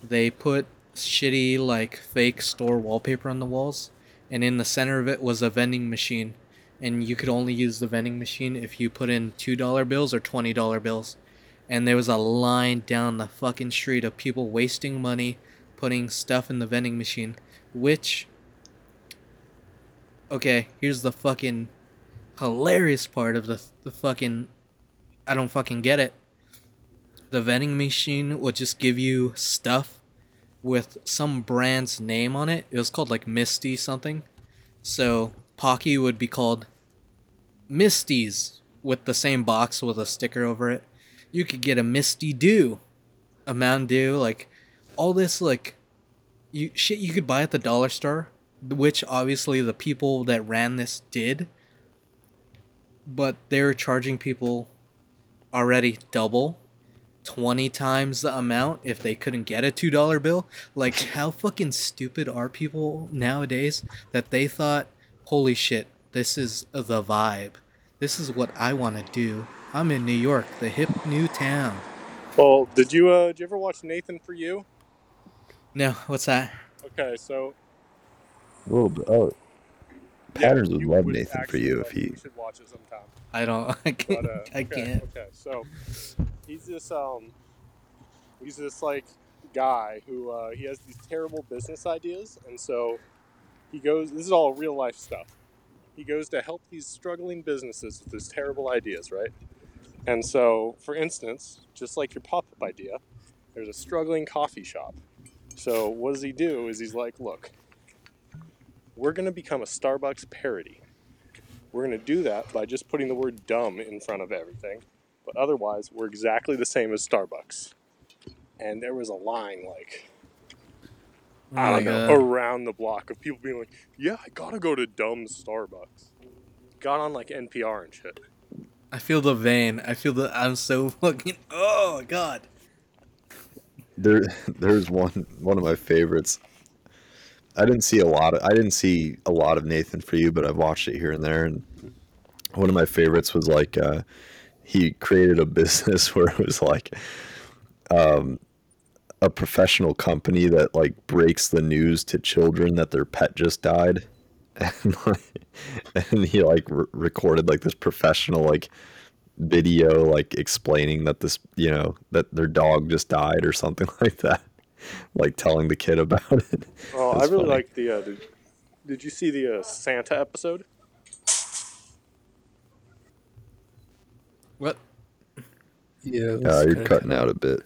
They put shitty like fake store wallpaper on the walls and in the center of it was a vending machine. And you could only use the vending machine if you put in $2 bills or $20 bills. And there was a line down the fucking street of people wasting money putting stuff in the vending machine which okay here's the fucking hilarious part of the, the fucking i don't fucking get it the vending machine would just give you stuff with some brand's name on it. It was called like Misty something. So Pocky would be called Misty's with the same box with a sticker over it. You could get a Misty Dew, a Mountain Dew, like all this like you shit you could buy at the dollar store, which obviously the people that ran this did. But they're charging people already double 20 times the amount if they couldn't get a $2 bill. Like, how fucking stupid are people nowadays that they thought, holy shit, this is the vibe. This is what I want to do. I'm in New York, the hip new town. Well, did you uh, did you ever watch Nathan for You? No, what's that? Okay, so A little bit. Oh, yeah, Patterns would you love Nathan for you if he. You should watch it sometime. I don't. I can't. But, uh, I okay, can't. Okay, so he's this um, he's this like guy who uh, he has these terrible business ideas, and so he goes. This is all real life stuff. He goes to help these struggling businesses with his terrible ideas, right? And so, for instance, just like your pop up idea, there's a struggling coffee shop. So what does he do? Is he's like, look, we're gonna become a Starbucks parody. We're going to do that by just putting the word dumb in front of everything. But otherwise, we're exactly the same as Starbucks. And there was a line like, Oh I don't know, God. around the block of people being like, yeah, I gotta go to dumb Starbucks. Got on like NPR and shit. I feel the vein. I feel the. I'm so fucking. Oh, God. There, there's one one of my favorites. I didn't see a lot of I didn't see a lot of Nathan for you, but I've watched it here and there. And one of my favorites was like uh, he created a business where it was like um, a professional company that like breaks the news to children that their pet just died, and like, and he like re- recorded like this professional like video like explaining that this you know that their dog just died or something like that like telling the kid about it Oh, I really funny. like the. Uh, did, did you see the uh, Santa episode? What? Yeah. it uh, you're cutting out a bit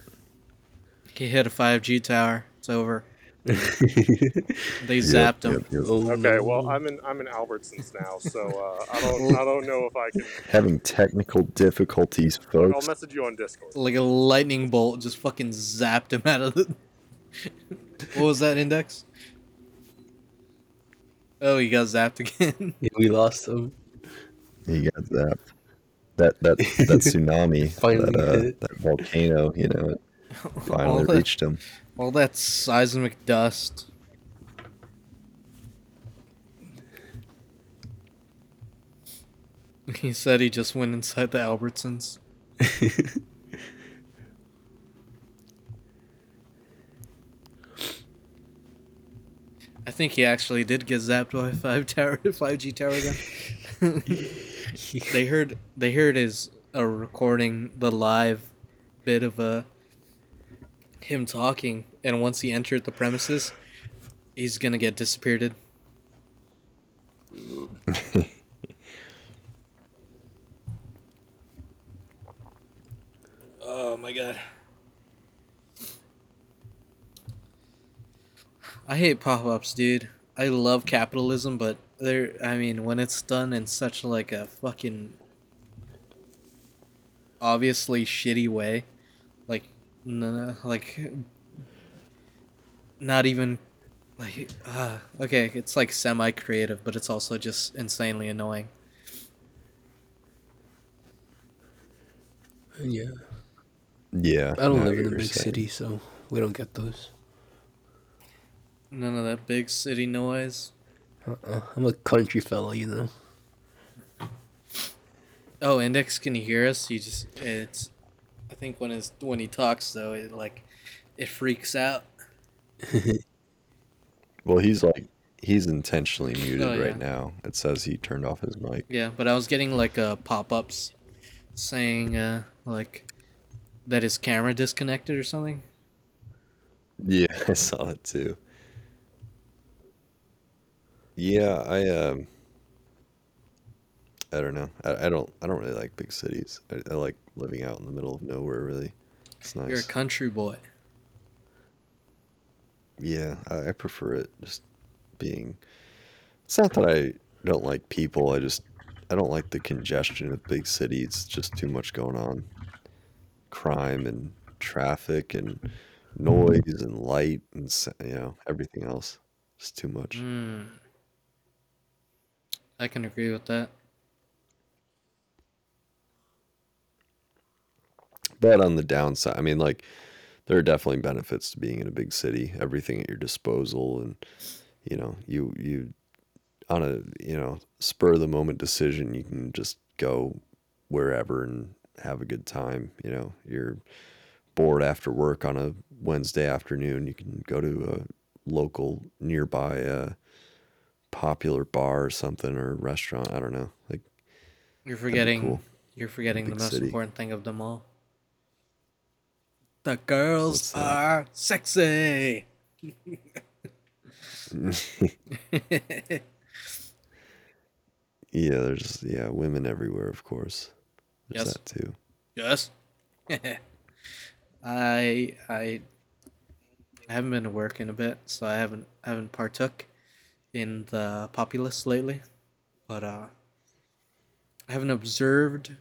He hit a 5G tower. It's over. They Yep, zapped him. yep, yep. Oh, Okay, well I'm in I'm in Albertsons now, so uh, I don't I don't know if I can. having technical difficulties folks. I'll message you on Discord. Like a lightning bolt just fucking zapped him out of the. what was that index? Oh, he got zapped again. Yeah, we lost him. he got zapped that that that tsunami Finally that, uh, that volcano you know finally that, reached him all that seismic dust. He said he just went inside the Albertsons. I think he actually did get zapped by a five tower, five G tower gun. they heard they heard his a recording the live bit of uh, him talking, and once he entered the premises, he's gonna get disappeared. oh my god. I hate pop-ups, dude. I love capitalism, but there I mean, when it's done in such like a fucking obviously shitty way, no, no, like not even like uh, okay, it's like semi-creative, but it's also just insanely annoying. Yeah. yeah I don't live in a big saying. city, so we don't get those. None of that big city noise. Uh-uh. I'm a country fella, you know. Oh, Index, can you hear us? You just it's. I think when his when he talks though, it like it freaks out. well he's like he's intentionally muted Oh, yeah. right now it says he turned off his mic Yeah, but I was getting like uh, pop ups saying uh like that his camera disconnected or something. Yeah, I saw it too. Yeah, I um I don't know. I, I don't I don't really like big cities. I, I like living out in the middle of nowhere really. It's nice. You're a country boy. Yeah, I, I prefer it just being It's not that I don't like people, I just I don't like the congestion of big cities. Just too much going on. Crime and traffic and noise and light and you know, everything else. It's too much. Mm. I can agree with that. But on the downside, I mean, like, there are definitely benefits to being in a big city. Everything at your disposal, and you know, you you on a you know spur of the moment decision, you can just go wherever and have a good time. You know, you're bored after work on a Wednesday afternoon, you can go to a local nearby uh, popular bar or something or restaurant. I don't know, like You're forgetting. cool. You're forgetting the most city. important thing of them all. The girls are sexy. yeah, there's yeah women everywhere, of course. There's Yes. that too. Yes. I I I haven't been to work in a bit, so I haven't haven't partook in the populace lately. But uh I haven't observed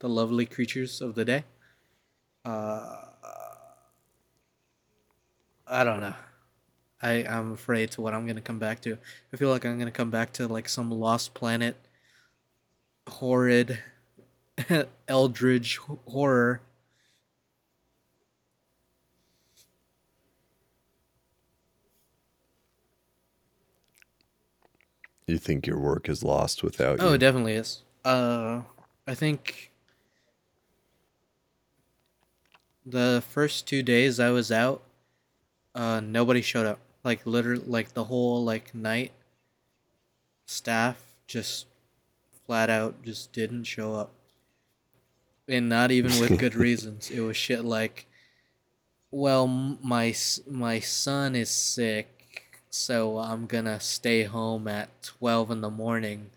the lovely creatures of the day. Uh I don't know. I I'm afraid to what I'm gonna come back to. I feel like I'm gonna come back to like some lost planet horrid eldritch horror. You think your work is lost without you? Oh, you? it definitely is. Uh, I think the first two days I was out, uh, nobody showed up. Like literally, like the whole like night, staff just flat out just didn't show up, and not even with good reasons. It was shit like, well, my my son is sick, so I'm gonna stay home at twelve in the morning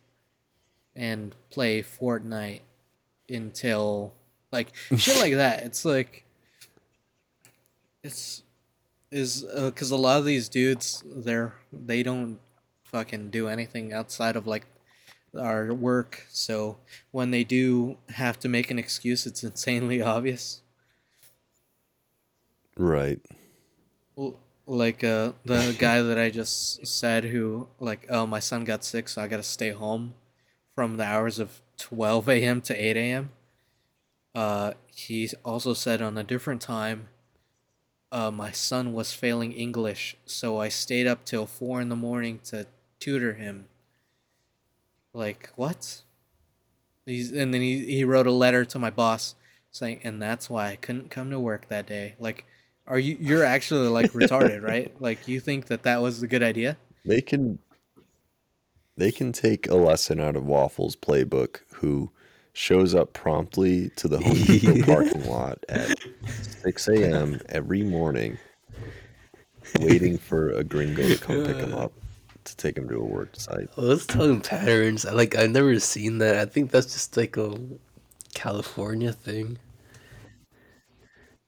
and play Fortnite until like shit like that. It's like it's is because a lot of these dudes they're they don't fucking do anything outside of like our work. So when they do have to make an excuse, it's insanely obvious. Right. L- Like uh, the guy that I just said, who like, oh, my son got sick, so I gotta stay home from the hours of twelve a.m. to eight a.m. Uh, he also said on a different time, uh, my son was failing English, so I stayed up till four in the morning to tutor him. Like what? He's and then he he wrote a letter to my boss saying, and that's why I couldn't come to work that day. Like, are you you're actually like retarded, right? Like you think that that was a good idea? They can they can take a lesson out of Waffles playbook who shows up promptly to the Home Depot parking lot at 6 a.m. every morning waiting for a gringo to come pick him up to take him to a work site. Well, let's talk patterns. I like I've never seen that. I think that's just like a California thing.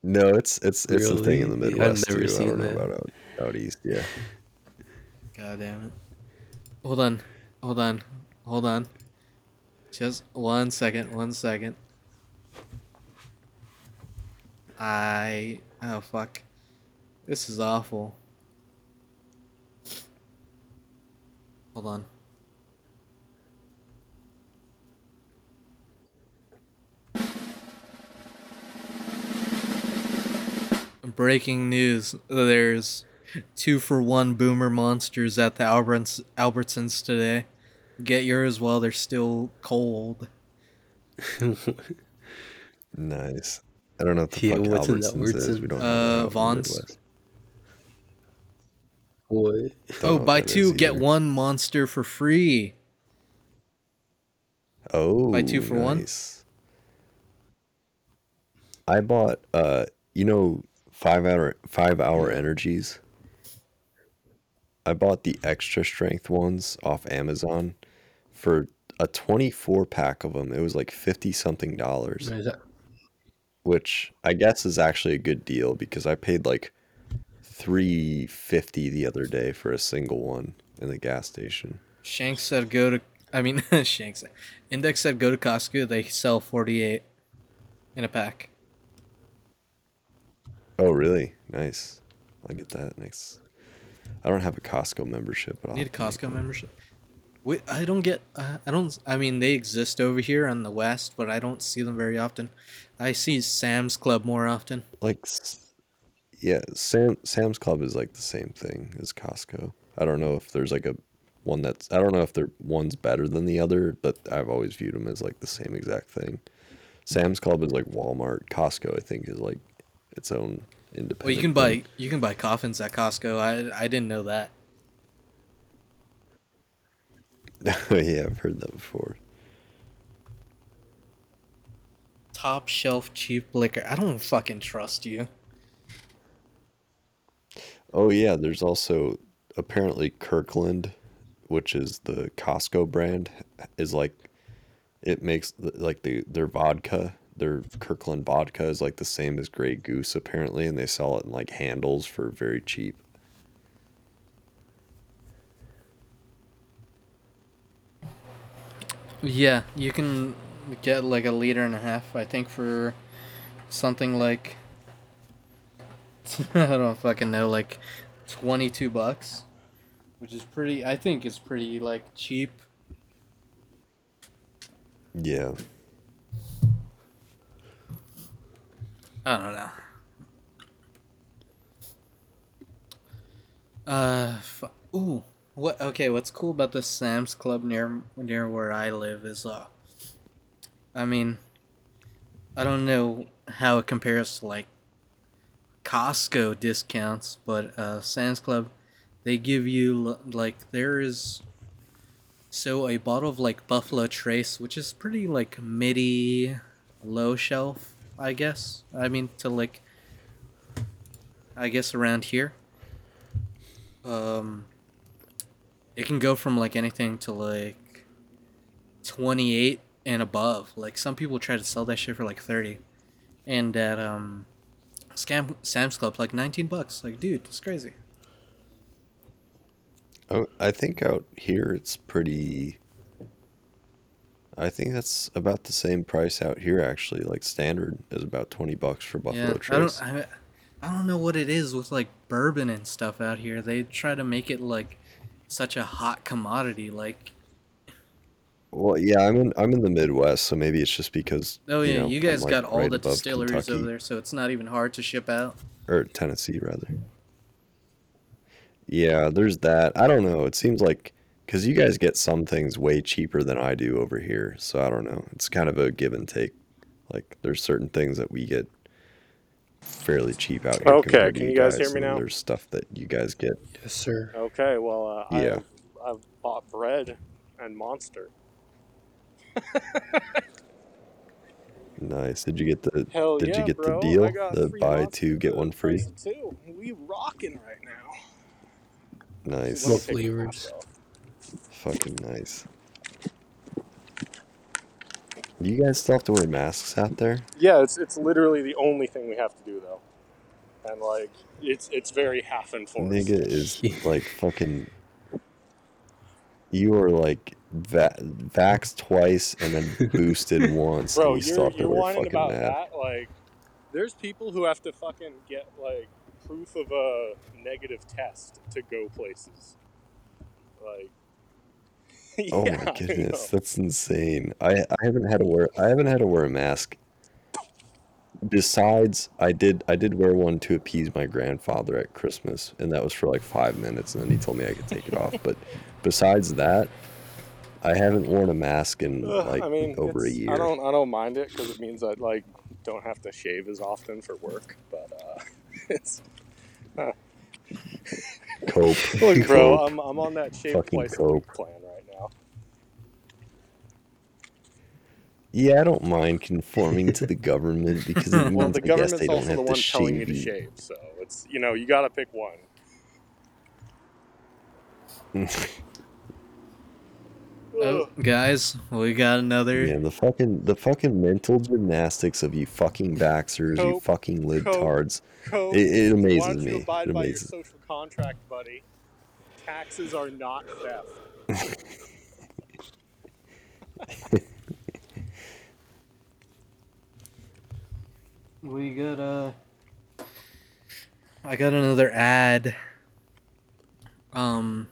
No, it's it's it's a thing in the Really? I've never too. I seen don't know that. about out, out east. Yeah. God damn it. Hold on. Hold on. Hold on. Just one second. One second. I. Oh, fuck. This is awful. Hold on. Breaking news. There's two for one boomer monsters at the Alberts Albertsons today. Get yours while they're still cold. Nice. I don't know what the Yeah, fuck Albertsons is. We don't Uh, have that out Vaughn's. What? Don't oh, know buy two get one monster for free. Oh, Buy two for one? nice. I bought uh you know five hour five hour energies. I bought the extra strength ones off Amazon for a 24 pack of them. It was like 50 something dollars, that- which I guess is actually a good deal because I paid like 350 the other day for a single one in the gas station. Shanks said go to. I mean, Shanks. Index said go to Costco. They sell 48 in a pack. Oh, really? Nice. I'll get that next. I don't have a Costco membership, but I'll Need a have to make Costco one. membership. Wait, I don't get. Uh, I don't. I mean, they exist over here on the west, but I don't see them very often. I see Sam's Club more often. Like, yeah, Sam Sam's Club is like the same thing as Costco. I don't know if there's like a one that's. I don't know if there one's better than the other, but I've always viewed them as like the same exact thing. Sam's Club is like Walmart. Costco, I think, is like its own independent. Well, you can thing. buy you can buy coffins at Costco. I I didn't know that. yeah, I've heard that before. Top shelf cheap liquor. I don't fucking trust you. Oh yeah, there's also apparently Kirkland, which is the Costco brand, is like it makes like the their vodka, their Kirkland vodka is like the same as Grey Goose apparently, and they sell it in like handles for very cheap. Yeah, you can get like a liter and a half. I think for something like I don't fucking know, like twenty two bucks, which is pretty. I think it's pretty like cheap. Yeah. I don't know. Uh, fu- ooh, What? Okay, what's cool about the Sam's Club near near where I live is, uh, I mean, I don't know how it compares to like Costco discounts, but uh, Sam's Club, they give you like there is. So a bottle of like Buffalo Trace, which is pretty like midi, low shelf, I guess. I mean to like. I guess around here. Um. It can go from like anything to like 28 and above. Like some people try to sell that shit for like 30. And at um Scam Sam's Club like 19 bucks. Like dude, it's crazy. Oh, I think out here it's pretty. I think that's about the same price out here actually. Like standard is about twenty bucks for Buffalo yeah, I don't I, I don't know what it is with like bourbon and stuff out here. They try to make it like such a hot commodity like Well, yeah, I'm in I'm in the Midwest, so maybe it's just because Oh yeah, know, you guys like, got all right the distilleries Kentucky, over there, so it's not even hard to ship out. or Tennessee rather. Yeah, there's that. I don't know. It seems like because you guys get some things way cheaper than I do over here, so I don't know. It's kind of a give and take. Like there's certain things that we get fairly cheap out here. Okay, compared to can you guys hear me and now? There's stuff that you guys get. Yes, sir. Okay, well, uh, Yeah. I've, I've bought bread and Monster. Nice. Did you get the Hell Did yeah, you get bro. the deal? Got The three buy Monster two get for one free. price of two. We rocking right now. Nice. Let me What take a flavors? photo. Fucking nice. Do you guys still have to wear masks out there? Yeah, it's it's literally the only thing we have to do though, and like it's it's very half enforced. Nigga is like fucking. You are like va- vaxxed twice and then boosted once. Bro, and you you're, have you're whining about mask. that. Like, there's people who have to fucking get like proof of a negative test to go places. Like, Oh my goodness, that's insane. I, I haven't had to wear I haven't had to wear a mask. Besides, I did I did wear one to appease my grandfather at Christmas, and that was for like five minutes, and then he told me I could take it off. But besides that, I haven't worn a mask in like I mean, over a year. I don't I don't mind it because it means I like don't have to shave as often for work. But uh, it's Cope. look, bro, Cope. I'm I'm on that shave Fucking twice a cope. plan right now. Yeah, I don't mind conforming to the government because it means Well, the I guess they don't also the one telling you to shave, so it's you know you got to pick one. Oh, guys, we got another. Yeah, the fucking the fucking mental gymnastics of you fucking vaxxers, you fucking cope, libtards. Cope, It, it amazes me. It by your amazes. social contract, buddy? Taxes are not theft. We got uh I got another ad um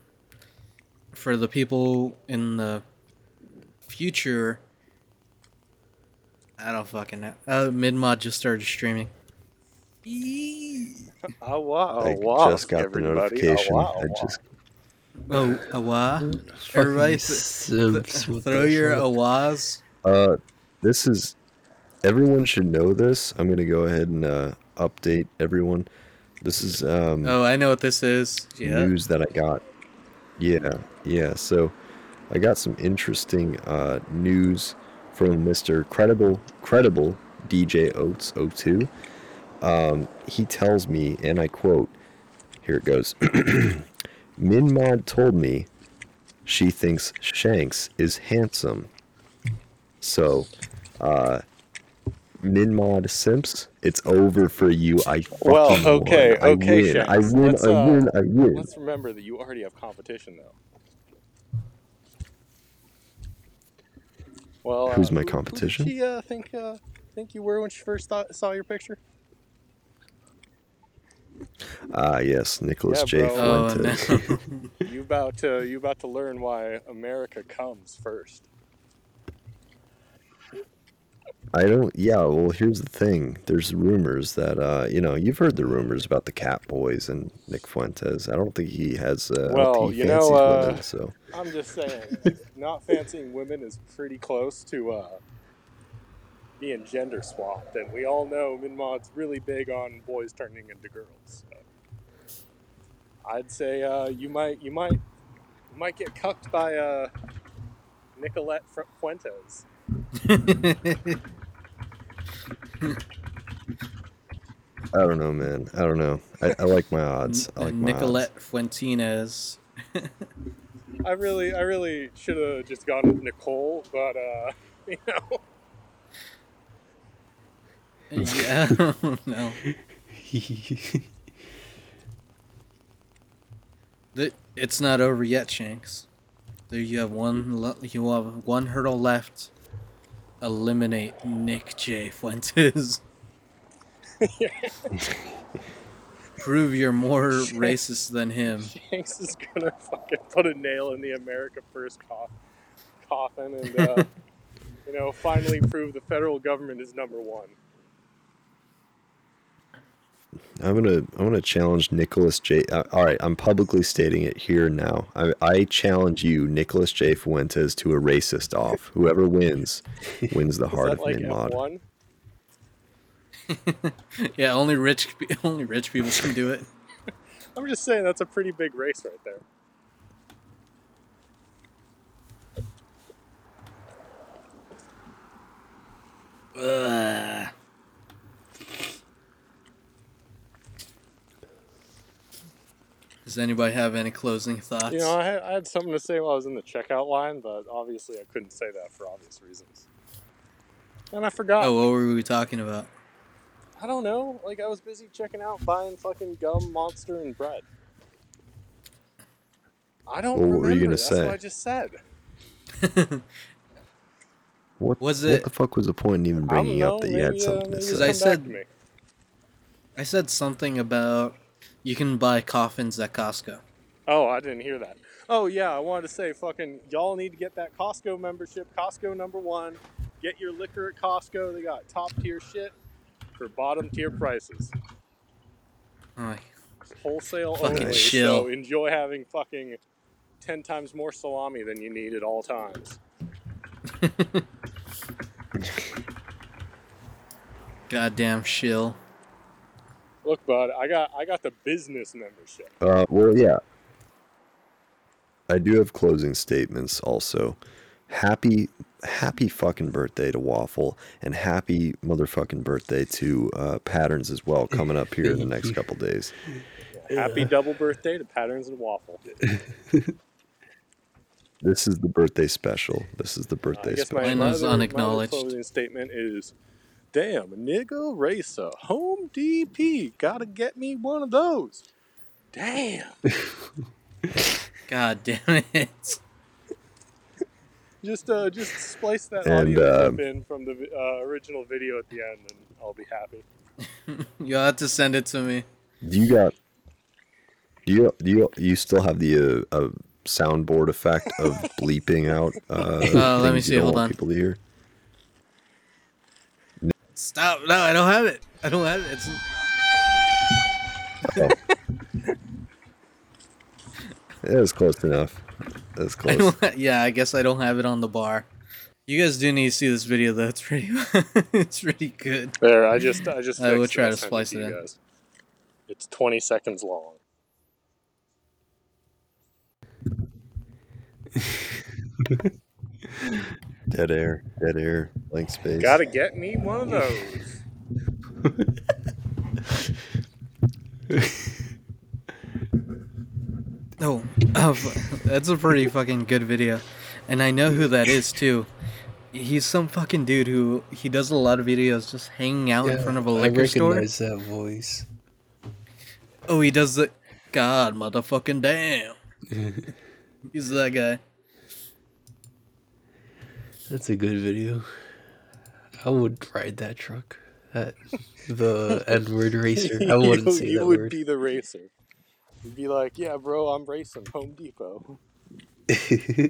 for the people in the future I don't fucking know. Uh Minmod just started streaming. Oh wow! I Oh, wow, just got the everybody. notification. Oh, wow, I wow. just Oh, awa. Fucking Everybody th- simps with Throw that your shit. awas. uh this is everyone should know this. I'm gonna go ahead and uh update everyone. This is um Oh, I know what this is. Yeah. news that I got. Yeah, yeah. So I got some interesting uh, news from Mr. Credible Credible DJ Oats 02. Um, he tells me, and I quote, here it goes. Minmod told me she thinks Shanks is handsome. So, uh, Minmod Simps, it's over for you. I fucking Well, won. okay, I okay, win. I win. Let's, I uh, win. I win. Let's remember that you already have competition, though. Well, Who's uh, my competition? Who did she uh, think uh, think you were when she first thought, saw your picture? Ah, yes, Nicholas Yeah, J. bro. Oh no. You about to you about to learn why America comes first. I don't. Yeah. Well, here's the thing. There's rumors that uh, you know, you've heard the rumors about the Cat Boys and Nick Fuentes. I don't think he has. Uh, Well, think he you know, uh, women, so I'm just saying, not fancying women is pretty close to uh, being gender swapped, and we all know Minmod's really big on boys turning into girls. So I'd say uh, you might, you might, you might get cucked by uh, Nicolette Fu- Fuentes. I don't know, man. I don't know. I, I like my odds. I like my Nicolette Fuentines. I really, I really should have just gone with Nicole, but uh, you know, yeah, I. The- It's not over yet, Shanks. There you have one. You have one hurdle left. Eliminate Nick J. Fuentes. Prove you're more racist than him. Hanks is gonna fucking put a nail in the America First coff- coffin and, uh, you know, finally prove the federal government is number one. I'm gonna I'm gonna challenge Nicholas J. Uh, all right, I'm publicly stating it here now. I, I challenge you, Nicholas J. Fuentes, to a racist off. Whoever wins, wins the Is heart that of like Minmod. F1? Yeah, only rich only rich people can do it. I'm just saying that's a pretty big race right there. Ugh. Does anybody have any closing thoughts? You know, I had, I had something to say while I was in the checkout line, but obviously I couldn't say that for obvious reasons. And I forgot. oh, what were we talking about? I don't know. Like I was busy checking out buying fucking gum, monster, and bread. I don't Well, what remember. were you gonna That's say? what I just said. What Was it? What it- the fuck was the point in even bringing know. up that you maybe, had uh, something to say? Because I said- back to me. I said something about you can buy coffins at Costco. Oh, I didn't hear that. Oh yeah, I wanted to say, fucking, y'all need to get that Costco membership. Costco number one. Get your liquor at Costco. They got top tier shit for bottom tier prices. Oh, Wholesale Fucking only. chill. So enjoy having fucking ten times more salami than you need at all times. goddamn shill. Look, bud, I got I got the business membership. Uh, well, yeah. I do have closing statements also. Happy, happy fucking birthday to Waffle, and happy motherfucking birthday to uh, Patterns as well, coming up here in the next couple days. Happy double birthday to Patterns and Waffle. This is the birthday special. This is the I birthday guess special. Mine my was other- my unacknowledged. closing statement is, "Damn, nigga racer, home DP, gotta get me one of those." Damn. God damn it. Just uh, just splice that And, audio um, clip in from the uh, original video at the end, and I'll be happy. You'll have to send it to me. Do you got? Do you do you you still have the uh, uh, soundboard effect of bleeping out? Uh, Uh, let me see, You don't hold on. People to hear. Stop. No, I don't have it. I don't have it. It's... It was close enough. It was I close. don't yeah, I guess I don't have it on the bar. You guys do need to see this video though. It's pretty it's pretty good. There, I just I just I will try to splice it in. guys. It's 20 seconds long. Dead air. Dead air. Blank space. Gotta get me one of those. Oh, oh, that's a pretty fucking good video, and I know who that is too. He's some fucking dude who he does a lot of videos just hanging out in front of a liquor I store. recognize that voice. Oh, he does the God motherfucking damn. He's that guy. That's a good video. I would ride that truck. That the N word racer. I wouldn't you, say you that would word. be the racer. You'd be like, yeah, bro, I'm racing Home Depot.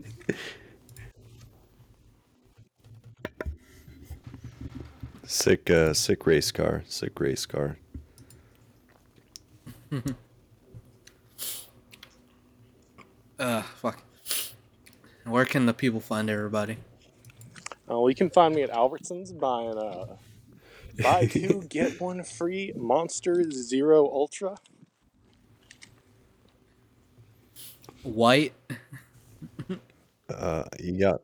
Sick, uh, sick race car. Sick race car. Uh, fuck. Where can the people find everybody? Uh, well, you can find me at Albertsons buying uh, buy two get one free Monster Zero Ultra. White. Uh, you got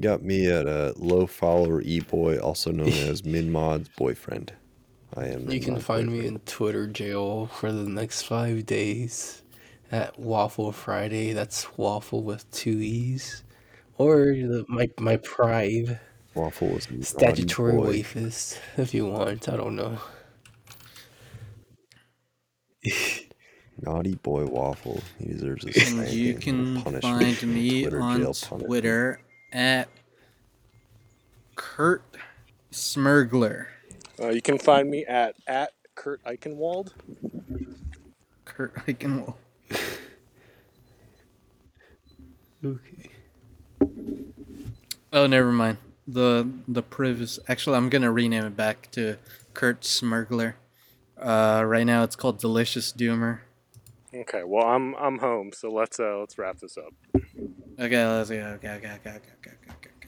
got me at a low follower e boy, also known as Min Mod's boyfriend. I am. You can find me in Twitter jail for the next five days at Waffle Friday. That's waffle with two e's, or the, my my prive Waffle was naughty statutory boy. if you want. I don't know. Naughty boy waffle. He deserves a And you can find me Twitter on. Twitter at Kurt Smergler. Uh, you can find me at at Kurt Eichenwald. Kurt Eichenwald. Okay. Oh, never mind. The the priv is actually I'm gonna rename it back to Kurt Smergler. Uh, right now it's called Delicious Doomer. Okay, well I'm I'm home, so let's uh let's wrap this up. Okay, let's go. Okay, okay, okay. okay.